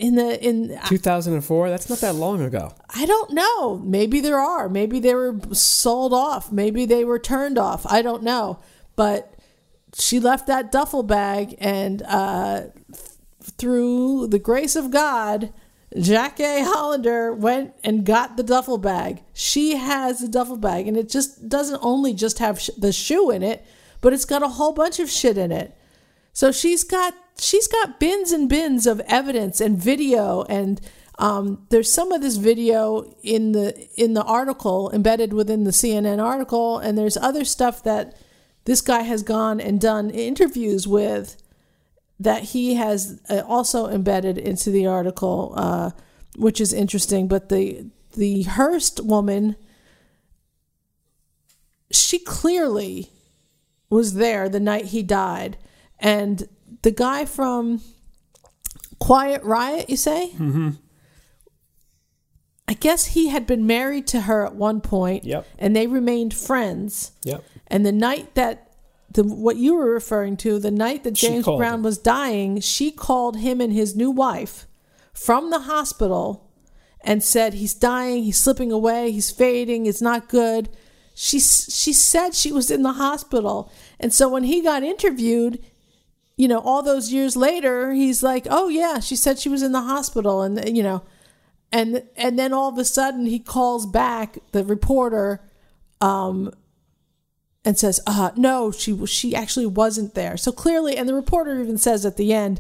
[SPEAKER 3] In the in
[SPEAKER 2] 2004. That's not that long ago.
[SPEAKER 3] I don't know. Maybe there are. Maybe they were sold off. Maybe they were turned off. I don't know. But she left that duffel bag, and uh, th- through the grace of God, Jacque Hollander went and got the duffel bag. She has the duffel bag, and it just doesn't only just have sh- the shoe in it, but it's got a whole bunch of shit in it. So she's got she's got bins and bins of evidence and video and um, there's some of this video in the in the article embedded within the CNN article and there's other stuff that this guy has gone and done interviews with that he has uh, also embedded into the article uh, which is interesting but the the Hurst woman she clearly was there the night he died. And the guy from Quiet Riot, you say? Mm-hmm. I guess he had been married to her at one point,
[SPEAKER 2] Yep.
[SPEAKER 3] and they remained friends.
[SPEAKER 2] Yep.
[SPEAKER 3] And the night that the what you were referring to, the night that James Brown
[SPEAKER 2] him.
[SPEAKER 3] was dying, she called him and his new wife from the hospital and said he's dying, he's slipping away, he's fading, it's not good. She she said she was in the hospital, and so when he got interviewed, you know, all those years later, he's like, "Oh yeah, she said she was in the hospital," and you know, and and then all of a sudden he calls back the reporter, um, and says, "Uh, no, she she actually wasn't there." So clearly, and the reporter even says at the end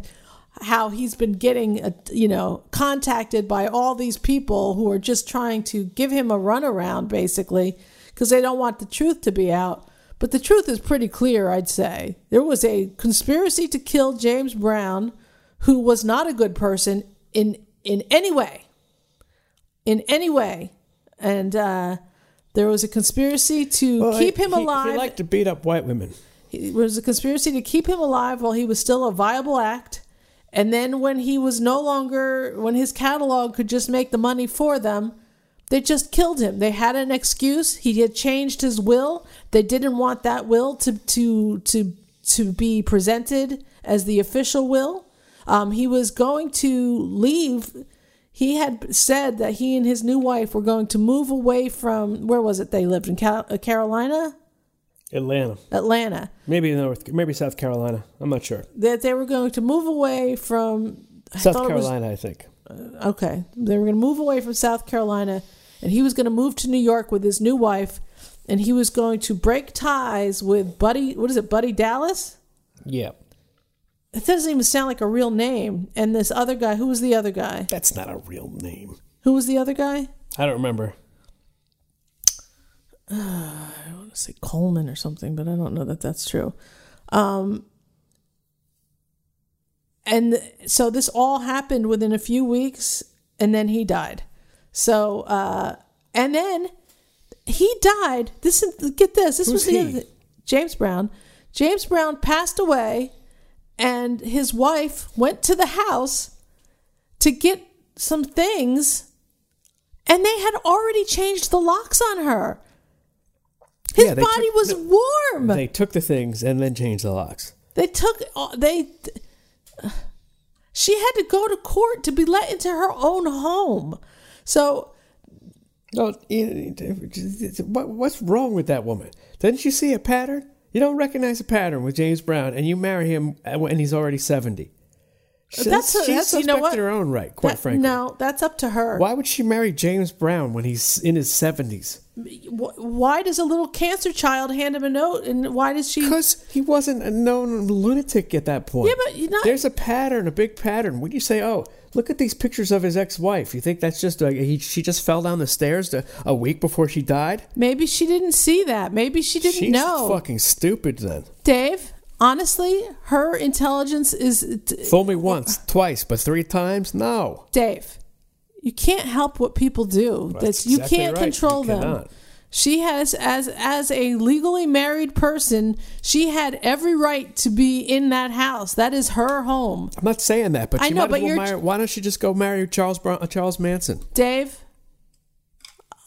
[SPEAKER 3] how he's been getting, uh you know, contacted by all these people who are just trying to give him a runaround, basically, because they don't want the truth to be out. But the truth is pretty clear, I'd say. There was a conspiracy to kill James Brown, who was not a good person in in any way. In any way. And uh, there was a conspiracy to
[SPEAKER 2] Well,
[SPEAKER 3] keep him
[SPEAKER 2] he-
[SPEAKER 3] alive.
[SPEAKER 2] He liked to beat up white women.
[SPEAKER 3] It was a conspiracy to keep him alive while he was still a viable act. And then when he was no longer, when his catalog could just make the money for them, they just killed him. They had an excuse. He had changed his will. They didn't want that will to to to to be presented as the official will. Um, he was going to leave. He had said that he and his new wife were going to move away from where was it they lived in Cal- uh, Carolina,
[SPEAKER 2] Atlanta,
[SPEAKER 3] Atlanta.
[SPEAKER 2] maybe North, maybe South Carolina. I'm not sure.
[SPEAKER 3] that they were going to move away from
[SPEAKER 2] South
[SPEAKER 3] thought it was-
[SPEAKER 2] Carolina, I think.
[SPEAKER 3] okay, they were going to move away from South Carolina, and he was going to move to New York with his new wife, and he was going to break ties with Buddy. What is it, Buddy Dallas?
[SPEAKER 2] Yeah.
[SPEAKER 3] it doesn't even sound like a real name. And this other guy, who was the other guy?
[SPEAKER 2] That's not a real name.
[SPEAKER 3] Who was the other guy?
[SPEAKER 2] I don't remember.
[SPEAKER 3] I want to say Coleman or something, but I don't know that that's true. Um, and so this all happened within a few weeks, and then he died. So, uh, and then he died. This is get this. This
[SPEAKER 2] Who's
[SPEAKER 3] was the
[SPEAKER 2] he?
[SPEAKER 3] other, James Brown. James Brown passed away, and his wife went to the house to get some things, and they had already changed the locks on her. His
[SPEAKER 2] Yeah,
[SPEAKER 3] body
[SPEAKER 2] took-
[SPEAKER 3] was warm.
[SPEAKER 2] They took the things and then changed the locks.
[SPEAKER 3] They took uh, they. She had to go to court to be let into her own home. So
[SPEAKER 2] No, you- what- what's wrong with that woman? Didn't you see a pattern? You don't recognize a pattern with James Brown, and you marry him when he's already seventy. She's,
[SPEAKER 3] That's a-
[SPEAKER 2] she's
[SPEAKER 3] that's- you know what?
[SPEAKER 2] in her own right, quite
[SPEAKER 3] that-
[SPEAKER 2] frankly.
[SPEAKER 3] no, that's up to her.
[SPEAKER 2] Why would she marry James Brown when he's in his seventies?
[SPEAKER 3] Why does a little cancer child hand him a note, and why does she?
[SPEAKER 2] Because he wasn't a known lunatic at that point.
[SPEAKER 3] Yeah, but not-
[SPEAKER 2] There's a pattern, a big pattern. When you say, "Oh, look at these pictures of his ex-wife," you think that's just a, he, she just fell down the stairs to, a week before she died?
[SPEAKER 3] Maybe she didn't see that. Maybe she didn't
[SPEAKER 2] She's
[SPEAKER 3] know.
[SPEAKER 2] fucking stupid. Then
[SPEAKER 3] Dave, honestly, her intelligence is.
[SPEAKER 2] fool me once, twice, but three times, no.
[SPEAKER 3] Dave, you can't help what people do.
[SPEAKER 2] That's
[SPEAKER 3] That's you can't
[SPEAKER 2] right.
[SPEAKER 3] control
[SPEAKER 2] You
[SPEAKER 3] them.
[SPEAKER 2] cannot.
[SPEAKER 3] She has as as a legally married person, she had every right to be in that house. That is her home.
[SPEAKER 2] I'm not saying that, but
[SPEAKER 3] I know, but
[SPEAKER 2] as well
[SPEAKER 3] you're-
[SPEAKER 2] marry. Why don't she just go marry Charles Brown, uh, Charles Manson?
[SPEAKER 3] Dave,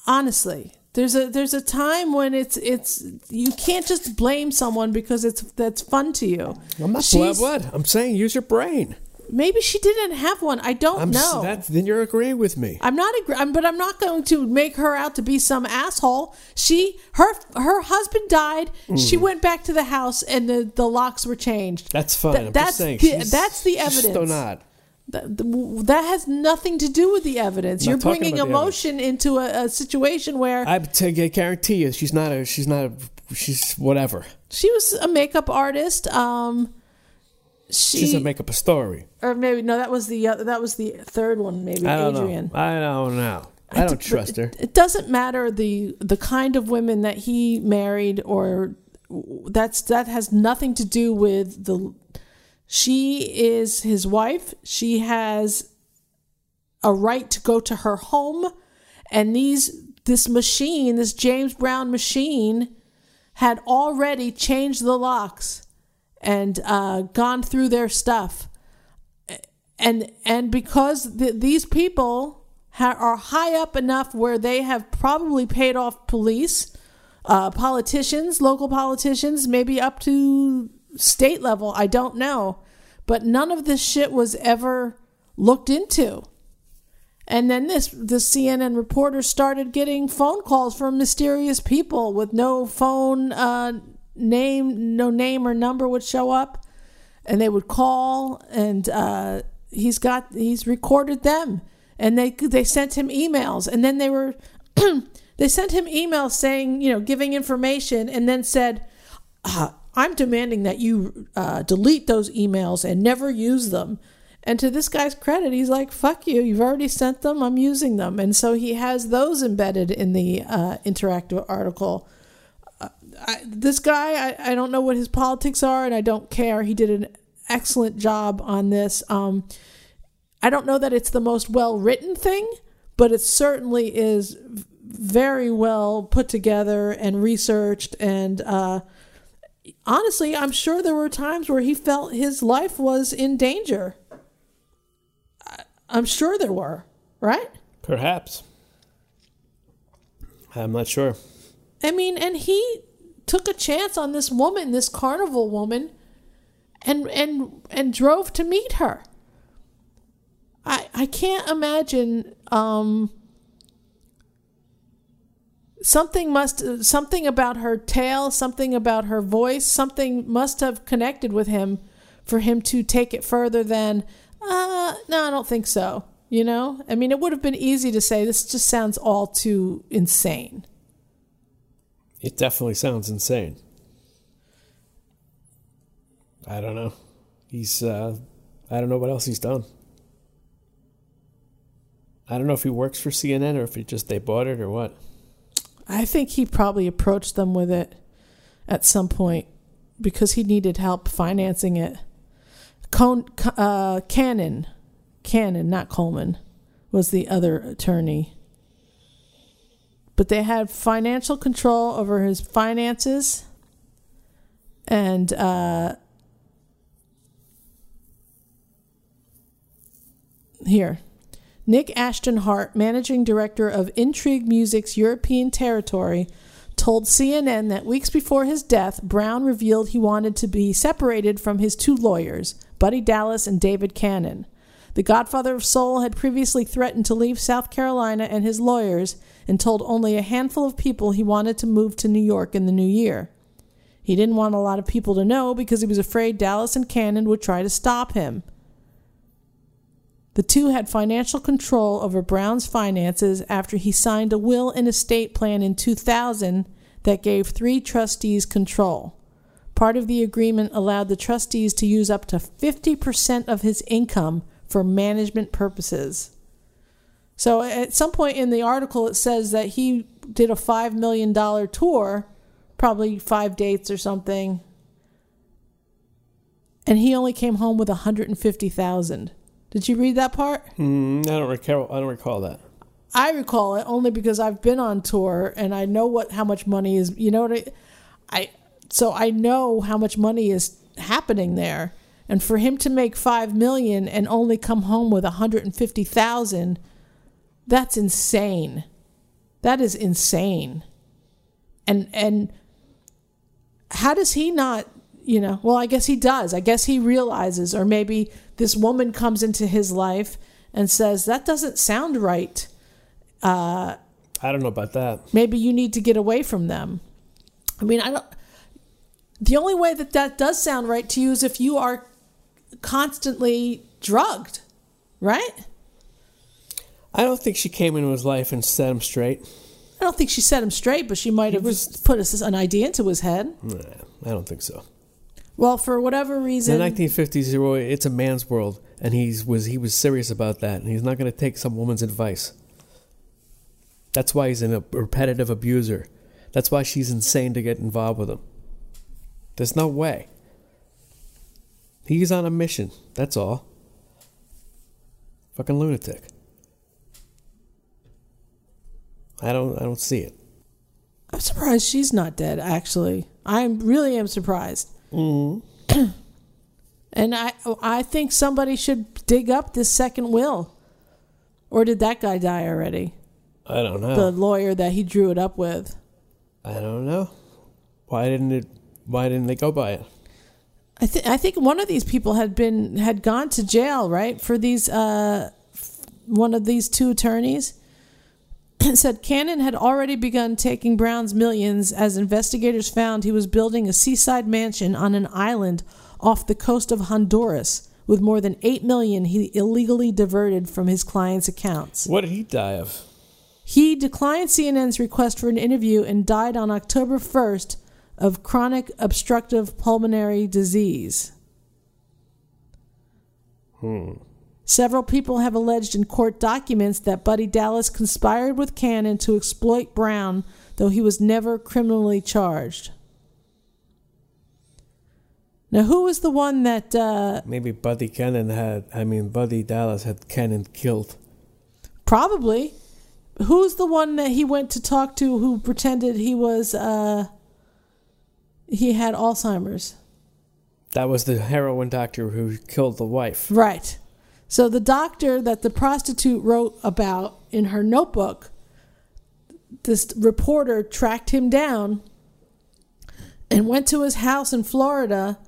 [SPEAKER 3] honestly, there's a there's a time when it's it's you can't just blame someone because it's that's fun to you.
[SPEAKER 2] I'm not
[SPEAKER 3] She's-
[SPEAKER 2] blood. I'm saying use your brain.
[SPEAKER 3] Maybe she didn't have one. I don't
[SPEAKER 2] I'm s-
[SPEAKER 3] know.
[SPEAKER 2] that, then you're agreeing with me.
[SPEAKER 3] I'm not agree, I'm, but I'm not going to make her out to be some asshole. She her her husband died. She went back to the house and the, the locks were changed.
[SPEAKER 2] Mm. That's fine.
[SPEAKER 3] Th-
[SPEAKER 2] I'm
[SPEAKER 3] that's
[SPEAKER 2] just saying.
[SPEAKER 3] the,
[SPEAKER 2] she's-
[SPEAKER 3] that's the
[SPEAKER 2] she's
[SPEAKER 3] evidence.
[SPEAKER 2] Still not.
[SPEAKER 3] That, that has nothing to do with the evidence.
[SPEAKER 2] Not
[SPEAKER 3] You're
[SPEAKER 2] talking
[SPEAKER 3] bringing
[SPEAKER 2] about the
[SPEAKER 3] emotion into a, a situation where
[SPEAKER 2] I t- I guarantee you, she's not a. She's not a. She's whatever.
[SPEAKER 3] she was a makeup artist. Um, she
[SPEAKER 2] She's a make up a story.
[SPEAKER 3] or maybe no, that was the uh, that was the third one. Maybe
[SPEAKER 2] I don't
[SPEAKER 3] Adrienne.
[SPEAKER 2] know. I don't know. I don't trust her.
[SPEAKER 3] It, it doesn't matter the the kind of women that he married, or that's that has nothing to do with the. She is his wife. She has a right to go to her home, and these this machine, this James Brown machine, had already changed the locks and uh, gone through their stuff and and because th- these people ha- are high up enough where they have probably paid off police, uh, politicians, local politicians, maybe up to state level. I don't know, but none of this shit was ever looked into. And then this the CNN reporter started getting phone calls from mysterious people with no phone uh, name, no name or number would show up and they would call and uh, he's got he's recorded them and they they sent him emails and then they were they sent him emails saying you know giving information and then said uh, i'm demanding that you uh, delete those emails and never use them. And to this guy's credit he's like fuck you you've already sent them i'm using them. And so he has those embedded in the uh, interactive article I, this guy, I, I don't know what his politics are, and I don't care. He did an excellent job on this. Um, I don't know that it's the most well written thing, but it certainly is very well put together and researched. And uh, honestly, I'm sure there were times where he felt his life was in danger. I, I'm sure there were, right?
[SPEAKER 2] Perhaps. I'm not sure.
[SPEAKER 3] I mean, and he took a chance on this woman, this carnival woman, and and and drove to meet her. I I can't imagine um something must something about her tail, something about her voice, something must have connected with him for him to take it further than uh no, I don't think so. You know? I mean, it would have been easy to say this just sounds all too insane.
[SPEAKER 2] It definitely sounds insane. I don't know. He's, uh, I don't know what else he's done. I don't know if he works for CNN or if he just they bought it or what.
[SPEAKER 3] I think he probably approached them with it at some point because he needed help financing it. Con, uh, Cannon, Cannon, not Coleman, was the other attorney. But they had financial control over his finances and uh, here Nick Ashton Hart, managing director of Intrigue Music's European territory, told CNN that weeks before his death, Brown revealed he wanted to be separated from his two lawyers, Buddy Dallas and David Cannon. The Godfather of Soul had previously threatened to leave South Carolina and his lawyers and told only a handful of people he wanted to move to New York in the new year. He didn't want a lot of people to know because he was afraid Dallas and Cannon would try to stop him. The two had financial control over Brown's finances after he signed a will and estate plan in 2000 that gave three trustees control. Part of the agreement allowed the trustees to use up to 50% of his income for management purposes. So at some point in the article, it says that he did a $5 million tour, probably five dates or something, and he only came home with 150000 did you read that part?
[SPEAKER 2] Mm, I don't recall. I don't recall that.
[SPEAKER 3] I recall it only because I've been on tour and I know what how much money is. You know what I, I so I know how much money is happening there. And for him to make five million and only come home with a hundred and fifty thousand, that's insane. That is insane. And and how does he not you know, well, I guess he does. I guess he realizes, or maybe this woman comes into his life and says, that doesn't sound right. Uh,
[SPEAKER 2] I don't know about that.
[SPEAKER 3] Maybe you need to get away from them. I mean, I don't. The only way that that does sound right to you is if you are constantly drugged, right?
[SPEAKER 2] I don't think she came into his life and set him straight.
[SPEAKER 3] I don't think she set him straight, but she might have was, put an idea into his head.
[SPEAKER 2] Nah, I don't think so.
[SPEAKER 3] Well, for whatever reason,
[SPEAKER 2] in the 1950s, it's a man's world, and he was he was serious about that, and he's not going to take some woman's advice. That's why he's a repetitive abuser. That's why she's insane to get involved with him. There's no way. He's on a mission. That's all. Fucking lunatic. I don't. I don't see it.
[SPEAKER 3] I'm surprised she's not dead. Actually, I really am surprised.
[SPEAKER 2] Mm-hmm.
[SPEAKER 3] and I I think somebody should dig up this second will. Or did that guy die already?
[SPEAKER 2] I don't know.
[SPEAKER 3] The lawyer that he drew it up with.
[SPEAKER 2] I don't know. Why didn't it why didn't they go by it?
[SPEAKER 3] I think I think one of these people had been had gone to jail, right? For these uh one of these two attorneys said Cannon had already begun taking Brown's millions as investigators found he was building a seaside mansion on an island off the coast of Honduras with more than 8 million he illegally diverted from his clients' accounts.
[SPEAKER 2] What did he die of?
[SPEAKER 3] He declined CNN's request for an interview and died on October 1st of chronic obstructive pulmonary disease.
[SPEAKER 2] Hmm.
[SPEAKER 3] Several people have alleged in court documents that Buddy Dallas conspired with Cannon to exploit Brown, though he was never criminally charged. Now, who was the one that. Uh,
[SPEAKER 2] Maybe Buddy Cannon had. I mean, Buddy Dallas had Cannon killed.
[SPEAKER 3] Probably. Who's the one that he went to talk to who pretended he was. Uh, he had Alzheimer's?
[SPEAKER 2] That was the heroin doctor who killed the wife.
[SPEAKER 3] Right. So the doctor that the prostitute wrote about in her notebook, this reporter tracked him down and went to his house in Florida.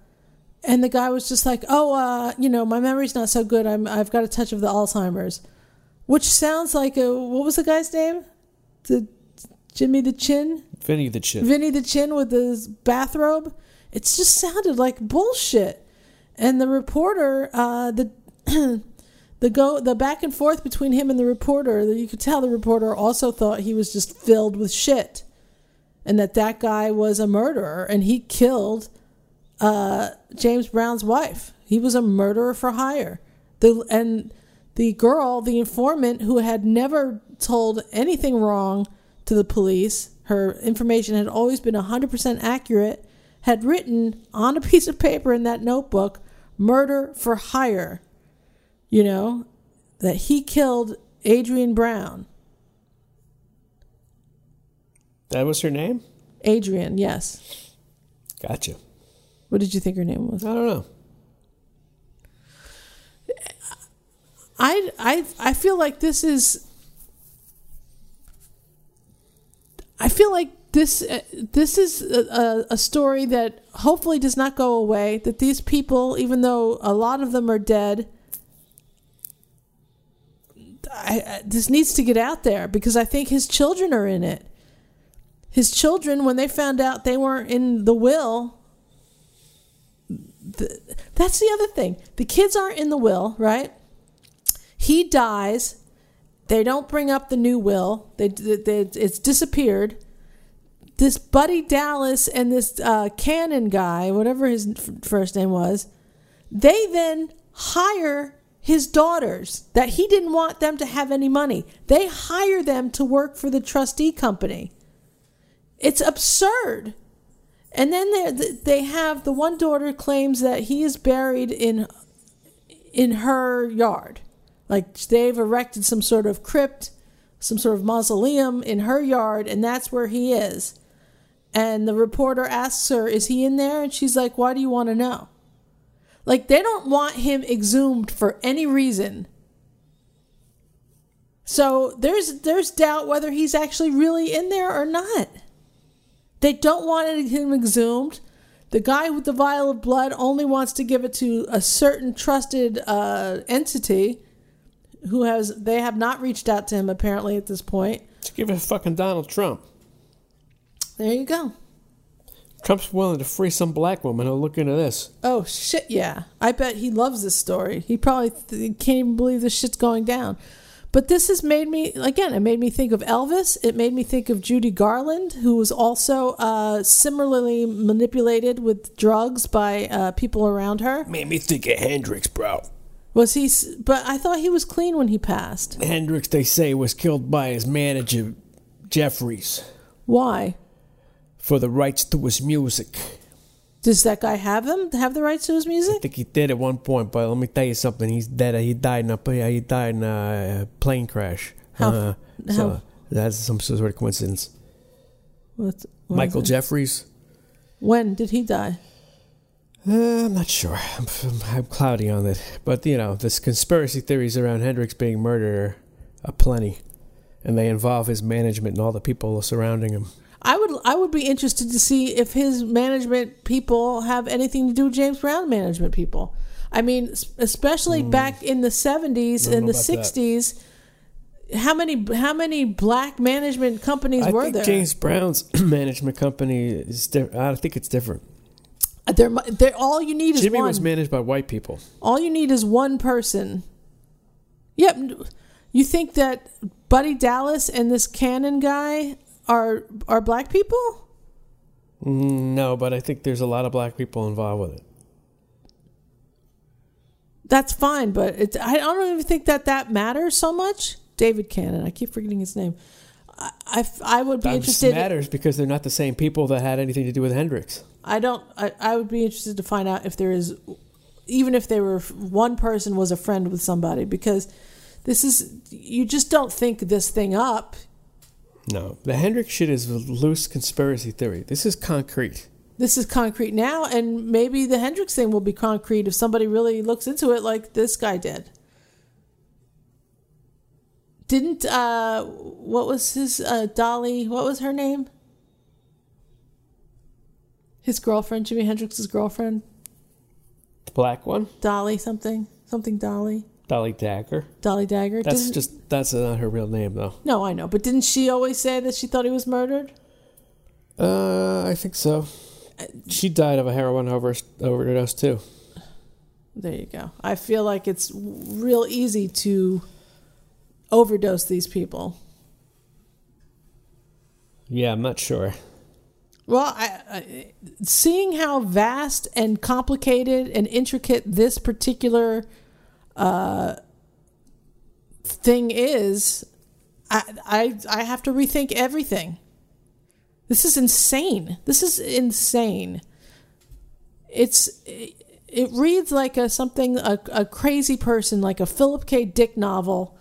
[SPEAKER 3] And the guy was just like, "Oh, uh, you know, my memory's not so good. I'm I've got a touch of the Alzheimer's," which sounds like a what was the guy's name? The Jimmy the Chin.
[SPEAKER 2] Vinny the Chin.
[SPEAKER 3] Vinny the Chin with his bathrobe. It just sounded like bullshit. And the reporter, uh, the the go the back and forth between him and the reporter you could tell the reporter also thought he was just filled with shit and that that guy was a murderer and he killed uh, James Brown's wife. He was a murderer for hire. The and the girl, the informant who had never told anything wrong to the police, her information had always been 100% accurate, had written on a piece of paper in that notebook, murder for hire. You know, that he killed Adrienne Brown.
[SPEAKER 2] That was her name?
[SPEAKER 3] Adrienne, yes.
[SPEAKER 2] Gotcha.
[SPEAKER 3] What did you think her name was?
[SPEAKER 2] I don't know.
[SPEAKER 3] I I I feel like this is. I feel like this uh, this is a, a story that hopefully does not go away. That these people, even though a lot of them are dead, I, I, this needs to get out there because I think his children are in it. His children, when they found out they weren't in the will, the, that's the other thing. The kids aren't in the will, right? He dies. They don't bring up the new will. They, they it's disappeared. This Buddy Dallas and this uh, Cannon guy, whatever his first name was, they then hire his daughters that he didn't want them to have any money. They hire them to work for the trustee company. It's absurd. And then they they have the one daughter claims that he is buried in in her yard. Like they've erected some sort of crypt, some sort of mausoleum in her yard and that's where he is. And the reporter asks her, "Is he in there?" And she's like, "Why do you want to know?" Like they don't want him exhumed for any reason. So there's there's doubt whether he's actually really in there or not. They don't want him exhumed. The guy with the vial of blood only wants to give it to a certain trusted uh, entity who has they have not reached out to him apparently at this point.
[SPEAKER 2] Let's give it to fucking Donald Trump.
[SPEAKER 3] There you go.
[SPEAKER 2] Trump's willing to free some black woman who'll look into this.
[SPEAKER 3] Oh shit, yeah. I bet he loves this story. He probably th- can't even believe this shit's going down. But this has made me again. It made me think of Elvis. It made me think of Judy Garland, who was also uh, similarly manipulated with drugs by uh, people around her.
[SPEAKER 2] Made me think of Hendrix, bro.
[SPEAKER 3] Was he? s- But I thought he was clean when he passed.
[SPEAKER 2] Hendrix, they say, was killed by his manager, Jeffries,
[SPEAKER 3] Why?
[SPEAKER 2] for the rights to his music.
[SPEAKER 3] Does that guy have them? Have the rights to his music?
[SPEAKER 2] I
[SPEAKER 3] music?
[SPEAKER 2] think he did at one point, but let me tell you something. He's dead. He died in a he died in a plane crash.
[SPEAKER 3] How-
[SPEAKER 2] Uh,
[SPEAKER 3] how-
[SPEAKER 2] so that's some sort of coincidence.
[SPEAKER 3] What, what
[SPEAKER 2] Michael
[SPEAKER 3] it?
[SPEAKER 2] Jeffries.
[SPEAKER 3] When did he die?
[SPEAKER 2] Uh, I'm not sure. I'm, I'm cloudy on it. But, you know, this conspiracy theories around Hendrix being murdered are aplenty. And they involve his management and all the people surrounding him.
[SPEAKER 3] I would I would be interested to see if his management people have anything to do with James Brown management people. I mean, especially back in the seventies
[SPEAKER 2] Hmm.
[SPEAKER 3] And the
[SPEAKER 2] about that.
[SPEAKER 3] sixties. How many how many black management companies
[SPEAKER 2] I
[SPEAKER 3] were
[SPEAKER 2] think
[SPEAKER 3] there?
[SPEAKER 2] James Brown's management company is different. I think it's different.
[SPEAKER 3] There, mu- there, all you need is
[SPEAKER 2] Jimi
[SPEAKER 3] one.
[SPEAKER 2] was managed by white people.
[SPEAKER 3] all you need is one person. Yep. You think that Buddy Dallas and this Cannon guy are are black people?
[SPEAKER 2] No, but I think there's a lot of black people involved with it.
[SPEAKER 3] That's fine, but I don't even think that that matters so much. David Cannon, I keep forgetting his name. I, I, would be
[SPEAKER 2] That just
[SPEAKER 3] interested.
[SPEAKER 2] matters because they're not the same people that had anything to do with Hendrix.
[SPEAKER 3] I don't. I, I would be interested to find out if there is, even if they were one person was a friend with somebody, because this is you just don't think this thing up.
[SPEAKER 2] No, the Hendrix shit is a loose conspiracy theory. This is concrete.
[SPEAKER 3] This is concrete now, and maybe the Hendrix thing will be concrete if somebody really looks into it, like this guy did. Didn't uh, what was his uh, Dolly? What was her name? His girlfriend, Jimi Hendrix's girlfriend,
[SPEAKER 2] The black one,
[SPEAKER 3] Dolly something, something Dolly,
[SPEAKER 2] Dolly Dagger.
[SPEAKER 3] Dolly Dagger.
[SPEAKER 2] That's
[SPEAKER 3] Didn't-
[SPEAKER 2] just that's not her real name though.
[SPEAKER 3] no, I know, but didn't she always say that she thought he was murdered?
[SPEAKER 2] Uh, I think so. She died of a heroin over- overdose too.
[SPEAKER 3] There you go. I feel like it's real easy to overdose these people.
[SPEAKER 2] Yeah, I'm not sure.
[SPEAKER 3] Well, I, I, seeing how vast and complicated and intricate this particular uh, thing is, I, I I have to rethink everything. This is insane. This is insane. It's it reads like a something a, a crazy person like a Philip K. Dick novel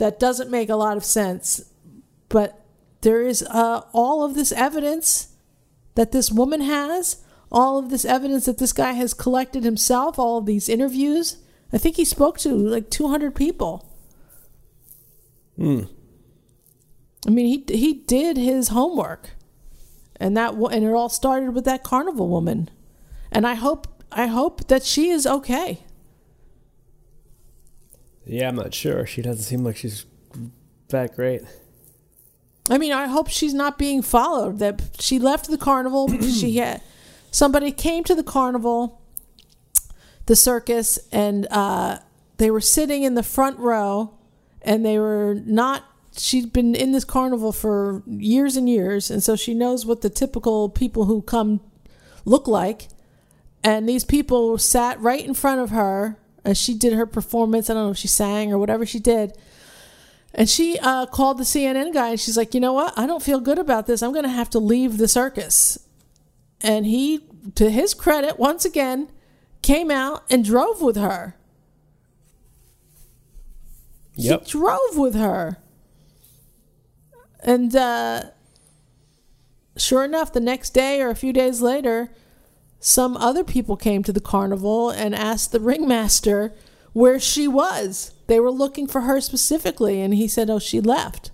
[SPEAKER 3] that doesn't make a lot of sense, but there is uh, all of this evidence that this woman has, all of this evidence that this guy has collected himself, all of these interviews. I think he spoke to like 200 people.
[SPEAKER 2] Hmm.
[SPEAKER 3] I mean, he he did his homework, and that and it all started with that carnival woman, and I hope I hope that she is okay.
[SPEAKER 2] Yeah, I'm not sure. She doesn't seem like she's that great.
[SPEAKER 3] I mean, I hope she's not being followed. That she left the carnival because she had somebody came to the carnival, the circus, and uh, they were sitting in the front row, and they were not. She'd been in this carnival for years and years, and so she knows what the typical people who come look like. And these people sat right in front of her as she did her performance. I don't know if she sang or whatever she did and she uh, called the CNN guy and she's like, you know what? I don't feel good about this. I'm going to have to leave the circus. And he, to his credit, once again, came out and drove with her.
[SPEAKER 2] Yep.
[SPEAKER 3] He drove with her. And uh, sure enough, the next day or a few days later, some other people came to the carnival and asked the ringmaster where she was. They were looking for her specifically, and he said, Oh, she left.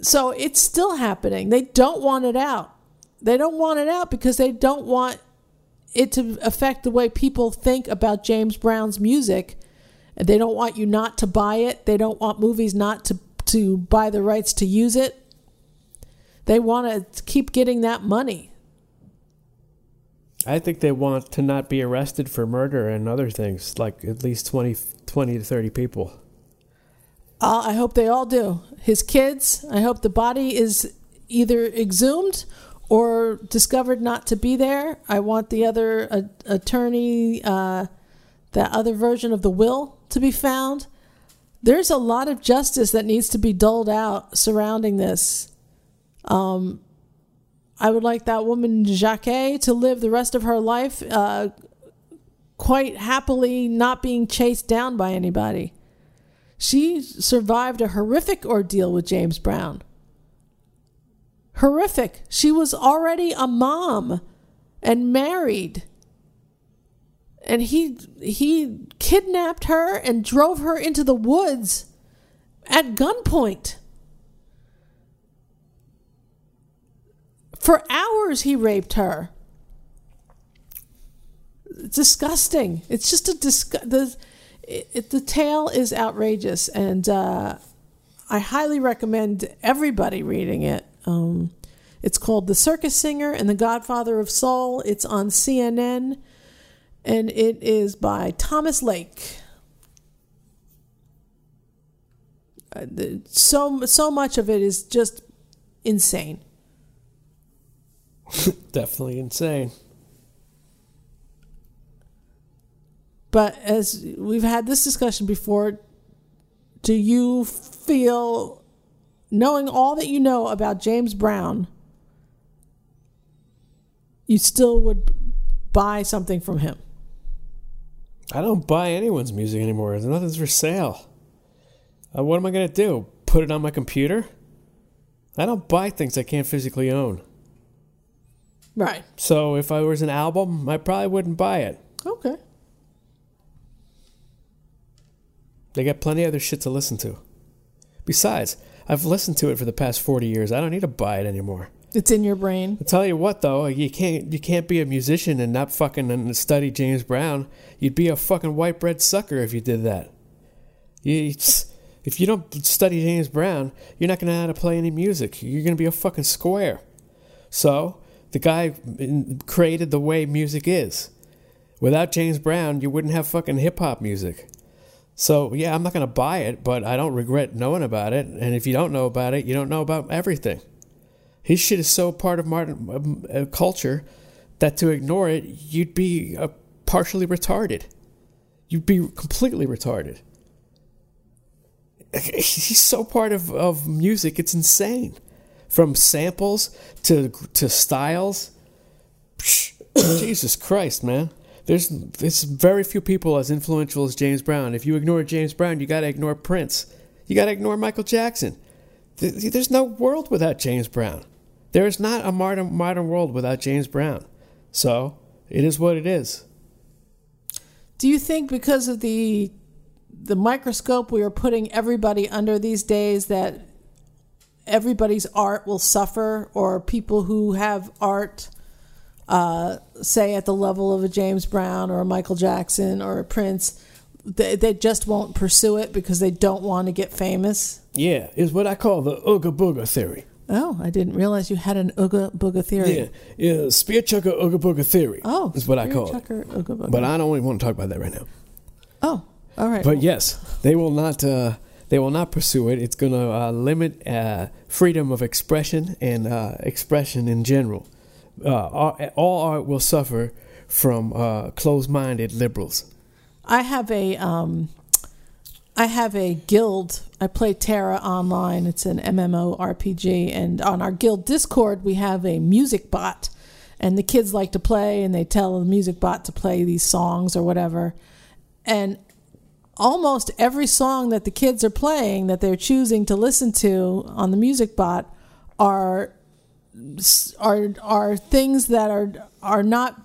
[SPEAKER 3] So it's still happening. They don't want it out. They don't want it out because they don't want it to affect the way people think about James Brown's music. They don't want you not to buy it. They don't want movies not to, to buy the rights to use it. They want to keep getting that money.
[SPEAKER 2] I think they want to not be arrested for murder and other things, like at least 20, 20 to 30 people.
[SPEAKER 3] Uh, I hope they all do. His kids, I hope the body is either exhumed or discovered not to be there. I want the other uh, attorney, uh, that other version of the will to be found. There's a lot of justice that needs to be doled out surrounding this. Um, I would like that woman, Jacquet, to live the rest of her life uh, quite happily not being chased down by anybody. She survived a horrific ordeal with James Brown. Horrific. She was already a mom and married. And he he kidnapped her and drove her into the woods at gunpoint. For hours he raped her. Disgusting. It's just a disgust. The, it, it, the tale is outrageous, and uh, I highly recommend everybody reading it. Um, it's called The Circus Singer and the Godfather of Soul. It's on CNN, and it is by Thomas Lake. Uh, the, so so much of it is just insane.
[SPEAKER 2] Definitely insane.
[SPEAKER 3] But as we've had this discussion before, do you feel, knowing all that you know about James Brown, you still would buy something from him?
[SPEAKER 2] I don't buy anyone's music anymore. Nothing's for sale. Uh, what am I going to do? Put it on my computer? I don't buy things I can't physically own.
[SPEAKER 3] Right.
[SPEAKER 2] So if I was an album, I probably wouldn't buy it.
[SPEAKER 3] Okay.
[SPEAKER 2] They got plenty of other shit to listen to. Besides, I've listened to it for the past 40 years. I don't need to buy it anymore.
[SPEAKER 3] It's in your brain.
[SPEAKER 2] I tell you what though, you can't you can't be a musician and not fucking study James Brown. You'd be a fucking white bread sucker if you did that. You, if you don't study James Brown, you're not going to know how to play any music. You're going to be a fucking square. So, the guy created the way music is. Without James Brown, you wouldn't have fucking hip hop music. So, yeah, I'm not going to buy it, but I don't regret knowing about it. And if you don't know about it, you don't know about everything. His shit is so part of modern uh, culture that to ignore it, you'd be uh, partially retarded. You'd be completely retarded. He's so part of, of music, it's insane. From samples to to styles. Jesus Christ, man. There's there's very few people as influential as James Brown. If you ignore James Brown, you got to ignore Prince. You got to ignore Michael Jackson. There's no world without James Brown. There is not a modern modern world without James Brown. So it is what it is.
[SPEAKER 3] Do you think because of the the microscope we are putting everybody under these days that everybody's art will suffer, or people who have art, uh, say at the level of a James Brown or a Michael Jackson or a Prince, they, they just won't pursue it because they don't want to get famous?
[SPEAKER 2] Yeah, is what I call the ooga booga theory.
[SPEAKER 3] Oh, I didn't realize you had an ooga booga theory.
[SPEAKER 2] Yeah, yeah, spear chucker ooga booga theory.
[SPEAKER 3] Oh,
[SPEAKER 2] is what I call
[SPEAKER 3] chucker,
[SPEAKER 2] it.
[SPEAKER 3] Ooga booga.
[SPEAKER 2] But I don't even want to talk about that right now.
[SPEAKER 3] Oh, all right.
[SPEAKER 2] But yes, they will not. Uh, they will not pursue it. It's going to uh, limit uh, freedom of expression and uh, expression in general. Uh, all, art will suffer from uh, closed-minded liberals.
[SPEAKER 3] I have a um, I have a guild. I play TERA online. It's an MMO RPG, and on our guild Discord we have a music bot, and the kids like to play, and they tell the music bot to play these songs or whatever, and almost every song that the kids are playing that they're choosing to listen to on the music bot are are are things that are are not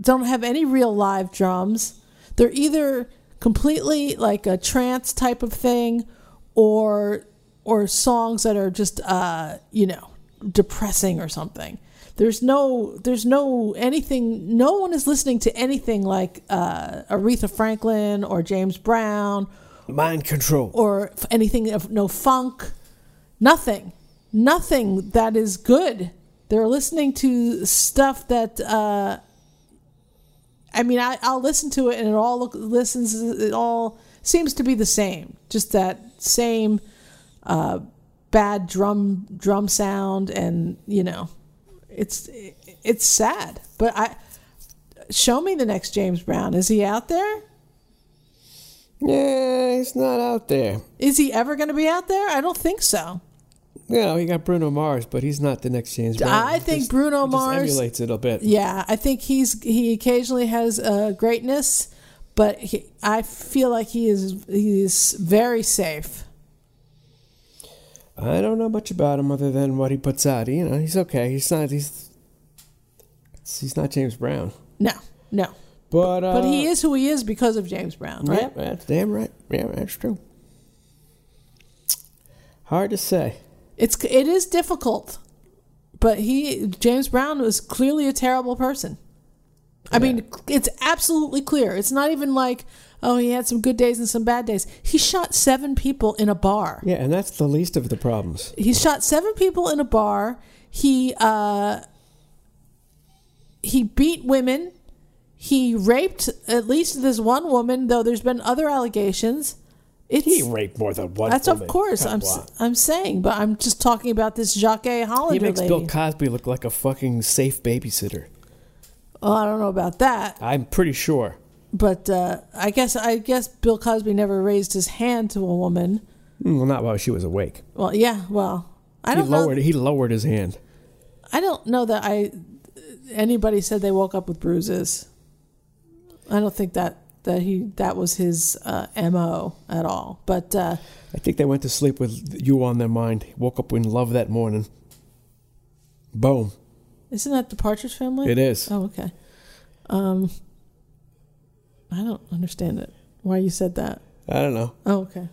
[SPEAKER 3] don't have any real live drums. They're either completely like a trance type of thing or or songs that are just uh you know depressing or something there's no there's no anything no one is listening to anything like uh, aretha franklin or james brown.
[SPEAKER 2] Mind control.
[SPEAKER 3] Or anything of no funk. Nothing. Nothing that is good. They're listening to stuff that uh, i mean I, i'll listen to it and it all look, listens it all seems to be the same. Just that same uh, bad drum drum sound and you know it's it's sad. But I show me the next James Brown. Is he out there?
[SPEAKER 2] Yeah, he's not out there.
[SPEAKER 3] Is he ever going to be out there? I don't think so.
[SPEAKER 2] You know, he got Bruno Mars, but he's not the next James Brown.
[SPEAKER 3] I think
[SPEAKER 2] just,
[SPEAKER 3] Bruno Mars
[SPEAKER 2] emulates it a bit.
[SPEAKER 3] Yeah, I think he's he occasionally has uh, greatness, but he, I feel like he is he is very safe.
[SPEAKER 2] I don't know much about him other than what he puts out. You know, he's okay. He's not. He's he's not James Brown.
[SPEAKER 3] No, no.
[SPEAKER 2] But uh,
[SPEAKER 3] but he is who he is because of James Brown, right?
[SPEAKER 2] Yeah, that's damn right. Yeah, that's true. Hard to say.
[SPEAKER 3] It's it is difficult, but he James Brown was clearly a terrible person. I yeah. mean, it's absolutely clear. It's not even like oh, he had some good days and some bad days. He shot seven people in a bar.
[SPEAKER 2] Yeah, and that's the least of the problems.
[SPEAKER 3] He shot seven people in a bar. He uh, he beat women. He raped at least this one woman, though there's been other allegations.
[SPEAKER 2] It's, he raped more than one.
[SPEAKER 3] That's
[SPEAKER 2] woman.
[SPEAKER 3] of course I'm I'm saying, but I'm just talking about this Jacque Hollander.
[SPEAKER 2] He makes
[SPEAKER 3] lady.
[SPEAKER 2] Bill Cosby look like a fucking safe babysitter.
[SPEAKER 3] Well, I don't know about that.
[SPEAKER 2] I'm pretty sure
[SPEAKER 3] but uh, I guess I guess Bill Cosby never raised his hand to a woman.
[SPEAKER 2] Hmm, well, not while she was awake.
[SPEAKER 3] Well, yeah. Well, I
[SPEAKER 2] he
[SPEAKER 3] don't
[SPEAKER 2] lowered,
[SPEAKER 3] know.
[SPEAKER 2] He lowered his hand.
[SPEAKER 3] I don't know that I anybody said they woke up with bruises. I don't think that that he that was his uh, mo at all. But uh,
[SPEAKER 2] I think they went to sleep with you on their mind. Woke up in love that morning. Boom.
[SPEAKER 3] Isn't that the Partridge Family?
[SPEAKER 2] It is.
[SPEAKER 3] Oh, okay. Um, I don't understand it. Why you said that?
[SPEAKER 2] I don't know.
[SPEAKER 3] Oh, okay.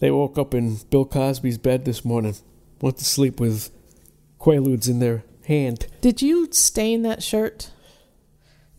[SPEAKER 2] They woke up in Bill Cosby's bed this morning. Went to sleep with Quaaludes in their hand.
[SPEAKER 3] Did you stain that shirt?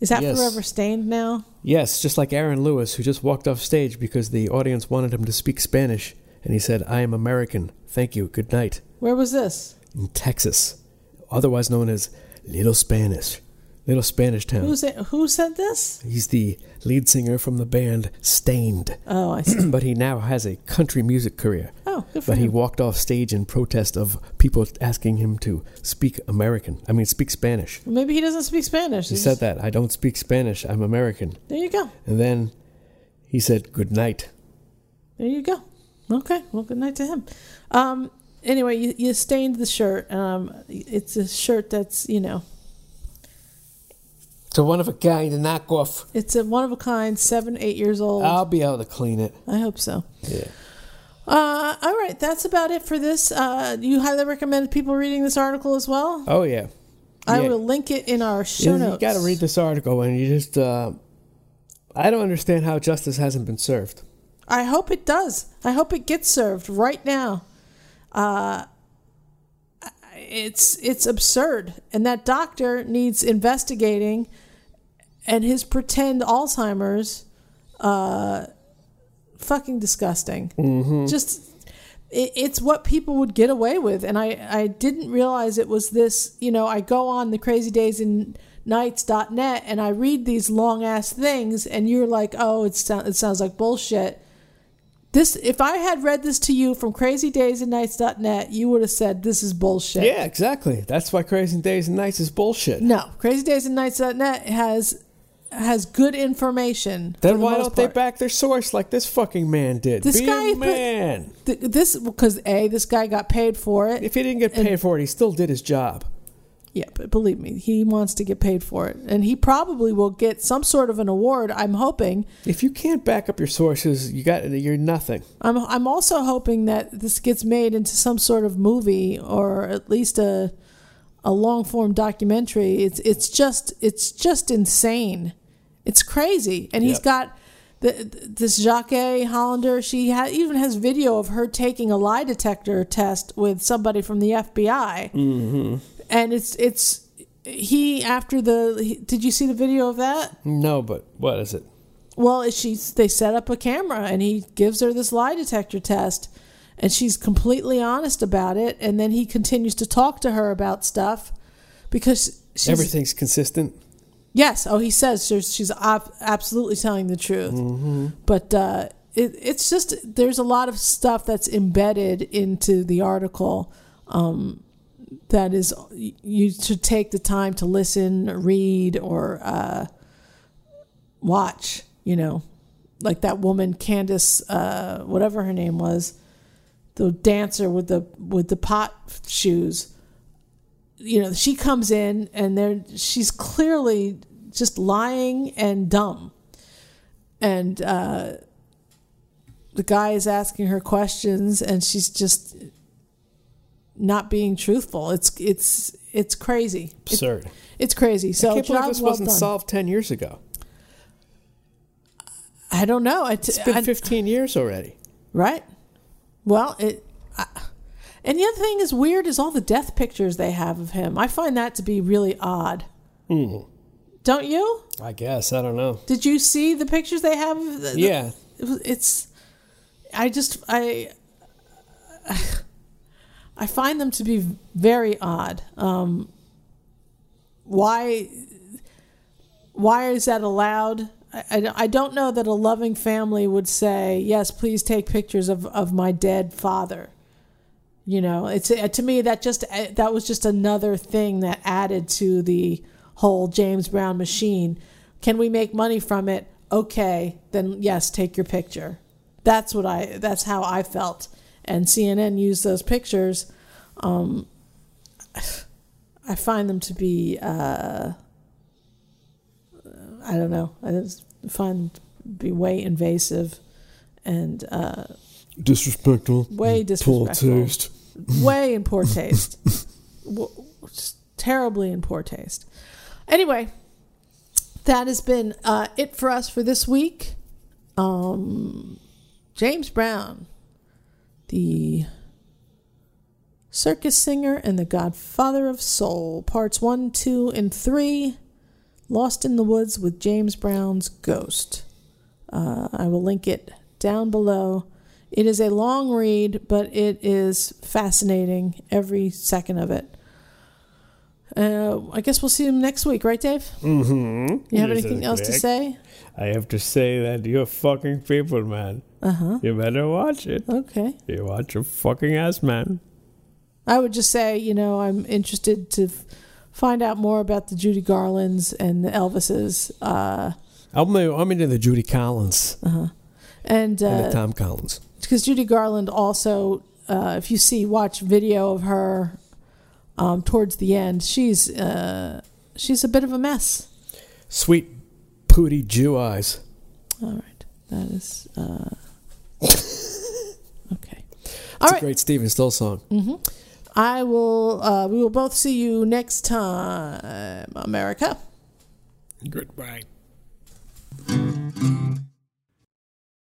[SPEAKER 3] Is that
[SPEAKER 2] yes.
[SPEAKER 3] forever stained now?
[SPEAKER 2] Yes, just like Aaron Lewis, who just walked off stage because the audience wanted him to speak Spanish. And he said, I am American. Thank you. Good night.
[SPEAKER 3] Where was this?
[SPEAKER 2] In Texas, otherwise known as Little Spanish. Little Spanish town.
[SPEAKER 3] Who said who said this?
[SPEAKER 2] He's the lead singer from the band Staind,
[SPEAKER 3] Oh, I see.
[SPEAKER 2] but he now has a country music career.
[SPEAKER 3] Oh, good for
[SPEAKER 2] But he walked off stage in protest of people asking him to speak American. I mean, speak Spanish.
[SPEAKER 3] Maybe he doesn't speak Spanish.
[SPEAKER 2] He
[SPEAKER 3] He's-
[SPEAKER 2] said that. I don't speak Spanish. I'm American.
[SPEAKER 3] There you go.
[SPEAKER 2] And then he said, good night.
[SPEAKER 3] There you go. Okay. Well, good night to him. Um. Anyway, you, you stained the shirt. Um. It's a shirt that's you know
[SPEAKER 2] So one of a kind, a knockoff.
[SPEAKER 3] it's a one of a kind, seven eight years old.
[SPEAKER 2] I'll be able to clean it.
[SPEAKER 3] I hope so.
[SPEAKER 2] Yeah.
[SPEAKER 3] Uh, all right, that's about it for this. Uh, you highly recommend people reading this article as well.
[SPEAKER 2] Oh, yeah.
[SPEAKER 3] I
[SPEAKER 2] Yeah.
[SPEAKER 3] will link it in our show
[SPEAKER 2] You,
[SPEAKER 3] notes.
[SPEAKER 2] got to read this article and you just, uh, I don't understand how justice hasn't been served.
[SPEAKER 3] I hope it does. I hope it gets served right now. Uh, it's it's absurd, and that doctor needs investigating, and his pretend Alzheimer's, uh, fucking disgusting.
[SPEAKER 2] Mm-hmm.
[SPEAKER 3] Just. It, it's what people would get away with, and I, I didn't realize it was this. You know, I go on the crazy days and nights.net and I read these long ass things, and you're like, oh, it, sound, it sounds like bullshit. This, if I had read this to you from crazydaysandnights.net, you would have said this is bullshit.
[SPEAKER 2] Yeah, exactly. That's why Crazy Days and Nights is bullshit.
[SPEAKER 3] No, crazydaysandnights.net has has good information.
[SPEAKER 2] Then
[SPEAKER 3] the
[SPEAKER 2] why don't they back their source like this fucking man did?
[SPEAKER 3] This
[SPEAKER 2] Be
[SPEAKER 3] guy
[SPEAKER 2] a man.
[SPEAKER 3] Th- this because a this guy got paid for it.
[SPEAKER 2] If he didn't get paid for it, he still did his job.
[SPEAKER 3] Yeah, but believe me, he wants to get paid for it, and he probably will get some sort of an award. I'm hoping.
[SPEAKER 2] If you can't back up your sources, you got you're nothing.
[SPEAKER 3] I'm I'm also hoping that this gets made into some sort of movie or at least a a long form documentary. It's it's just it's just insane. It's crazy, and he's
[SPEAKER 2] Yep.
[SPEAKER 3] got the, this Jacque Hollander. She ha- even has video of her taking a lie detector test with somebody from the FBI, mm-hmm. And it's it's he after the. He, did you see the video of that?
[SPEAKER 2] No, but what is it?
[SPEAKER 3] Well, she's they set up a camera and he gives her this lie detector test and she's completely honest about it and then he continues to talk to her about stuff because she's
[SPEAKER 2] Everything's consistent.
[SPEAKER 3] Yes, oh he says she's, she's ab- absolutely telling the truth. But uh it, it's just there's a lot of stuff that's embedded into the article um, that is you should take the time to listen, read, or uh, watch. You know, like that woman Candace, uh, whatever her name was, the dancer with the with the pot shoes. You know, she comes in and there she's clearly just lying and dumb, and uh, the guy is asking her questions and she's just not being truthful. It's it's it's crazy. It's,
[SPEAKER 2] Absurd.
[SPEAKER 3] it's crazy. So
[SPEAKER 2] I can't believe
[SPEAKER 3] job
[SPEAKER 2] this
[SPEAKER 3] well
[SPEAKER 2] wasn't
[SPEAKER 3] done.
[SPEAKER 2] solved ten years ago.
[SPEAKER 3] I don't know. I,
[SPEAKER 2] It's been
[SPEAKER 3] I-
[SPEAKER 2] fifteen years already.
[SPEAKER 3] right. Well, it. I, and the other thing is weird is all the death pictures they have of him. I find that to be really odd.
[SPEAKER 2] Hmm.
[SPEAKER 3] Don't you?
[SPEAKER 2] I guess I don't know.
[SPEAKER 3] Did you see the pictures they have? of the- the-
[SPEAKER 2] Yeah,
[SPEAKER 3] it was- it's i just i i find them to be very odd. Um why why is that allowed? I, I, don't know that a loving family would say yes please take pictures of, of my dead father. You know it's uh, to me that just uh, that was just another thing that added to the whole james brown machine. Can we make money from it? Okay then yes take your picture. That's what i that's how i felt and cnn used those pictures um i find them to be uh i don't know i just find them to be way invasive and uh
[SPEAKER 2] disrespectful.
[SPEAKER 3] way disrespectful poor taste, way in poor taste. Just terribly in poor taste. Anyway, that has been uh, it for us for this week. Um, James Brown, the circus singer and the godfather of soul, parts one, two, and three. Lost in the Woods with James Brown's Ghost. Uh, I will link it down below. It is a long read, but it is fascinating every second of it. Uh, I guess we'll see him next week, right, Dave?
[SPEAKER 2] Mm-hmm.
[SPEAKER 3] You have anything else to say?
[SPEAKER 2] I have to say that you're fucking people, man.
[SPEAKER 3] Uh huh.
[SPEAKER 2] You better watch it.
[SPEAKER 3] Okay.
[SPEAKER 2] You watch your fucking ass, man.
[SPEAKER 3] I would just say, you know, I'm interested to f- find out more about the Judy Garlands and the Elvises. Uh,
[SPEAKER 2] I'm, I'm into the Judy Collins uh-huh.
[SPEAKER 3] and
[SPEAKER 2] and the
[SPEAKER 3] uh,
[SPEAKER 2] Tom Collins.
[SPEAKER 3] because Judy Garland also, uh, if you see watch video of her um, towards the end, she's uh, she's a bit of a mess.
[SPEAKER 2] Sweet pooty Jew eyes.
[SPEAKER 3] All right, that is uh, okay.
[SPEAKER 2] It's
[SPEAKER 3] All
[SPEAKER 2] a great Stephen Stills song.
[SPEAKER 3] I will. Uh, we will both see you next time, America.
[SPEAKER 2] Goodbye.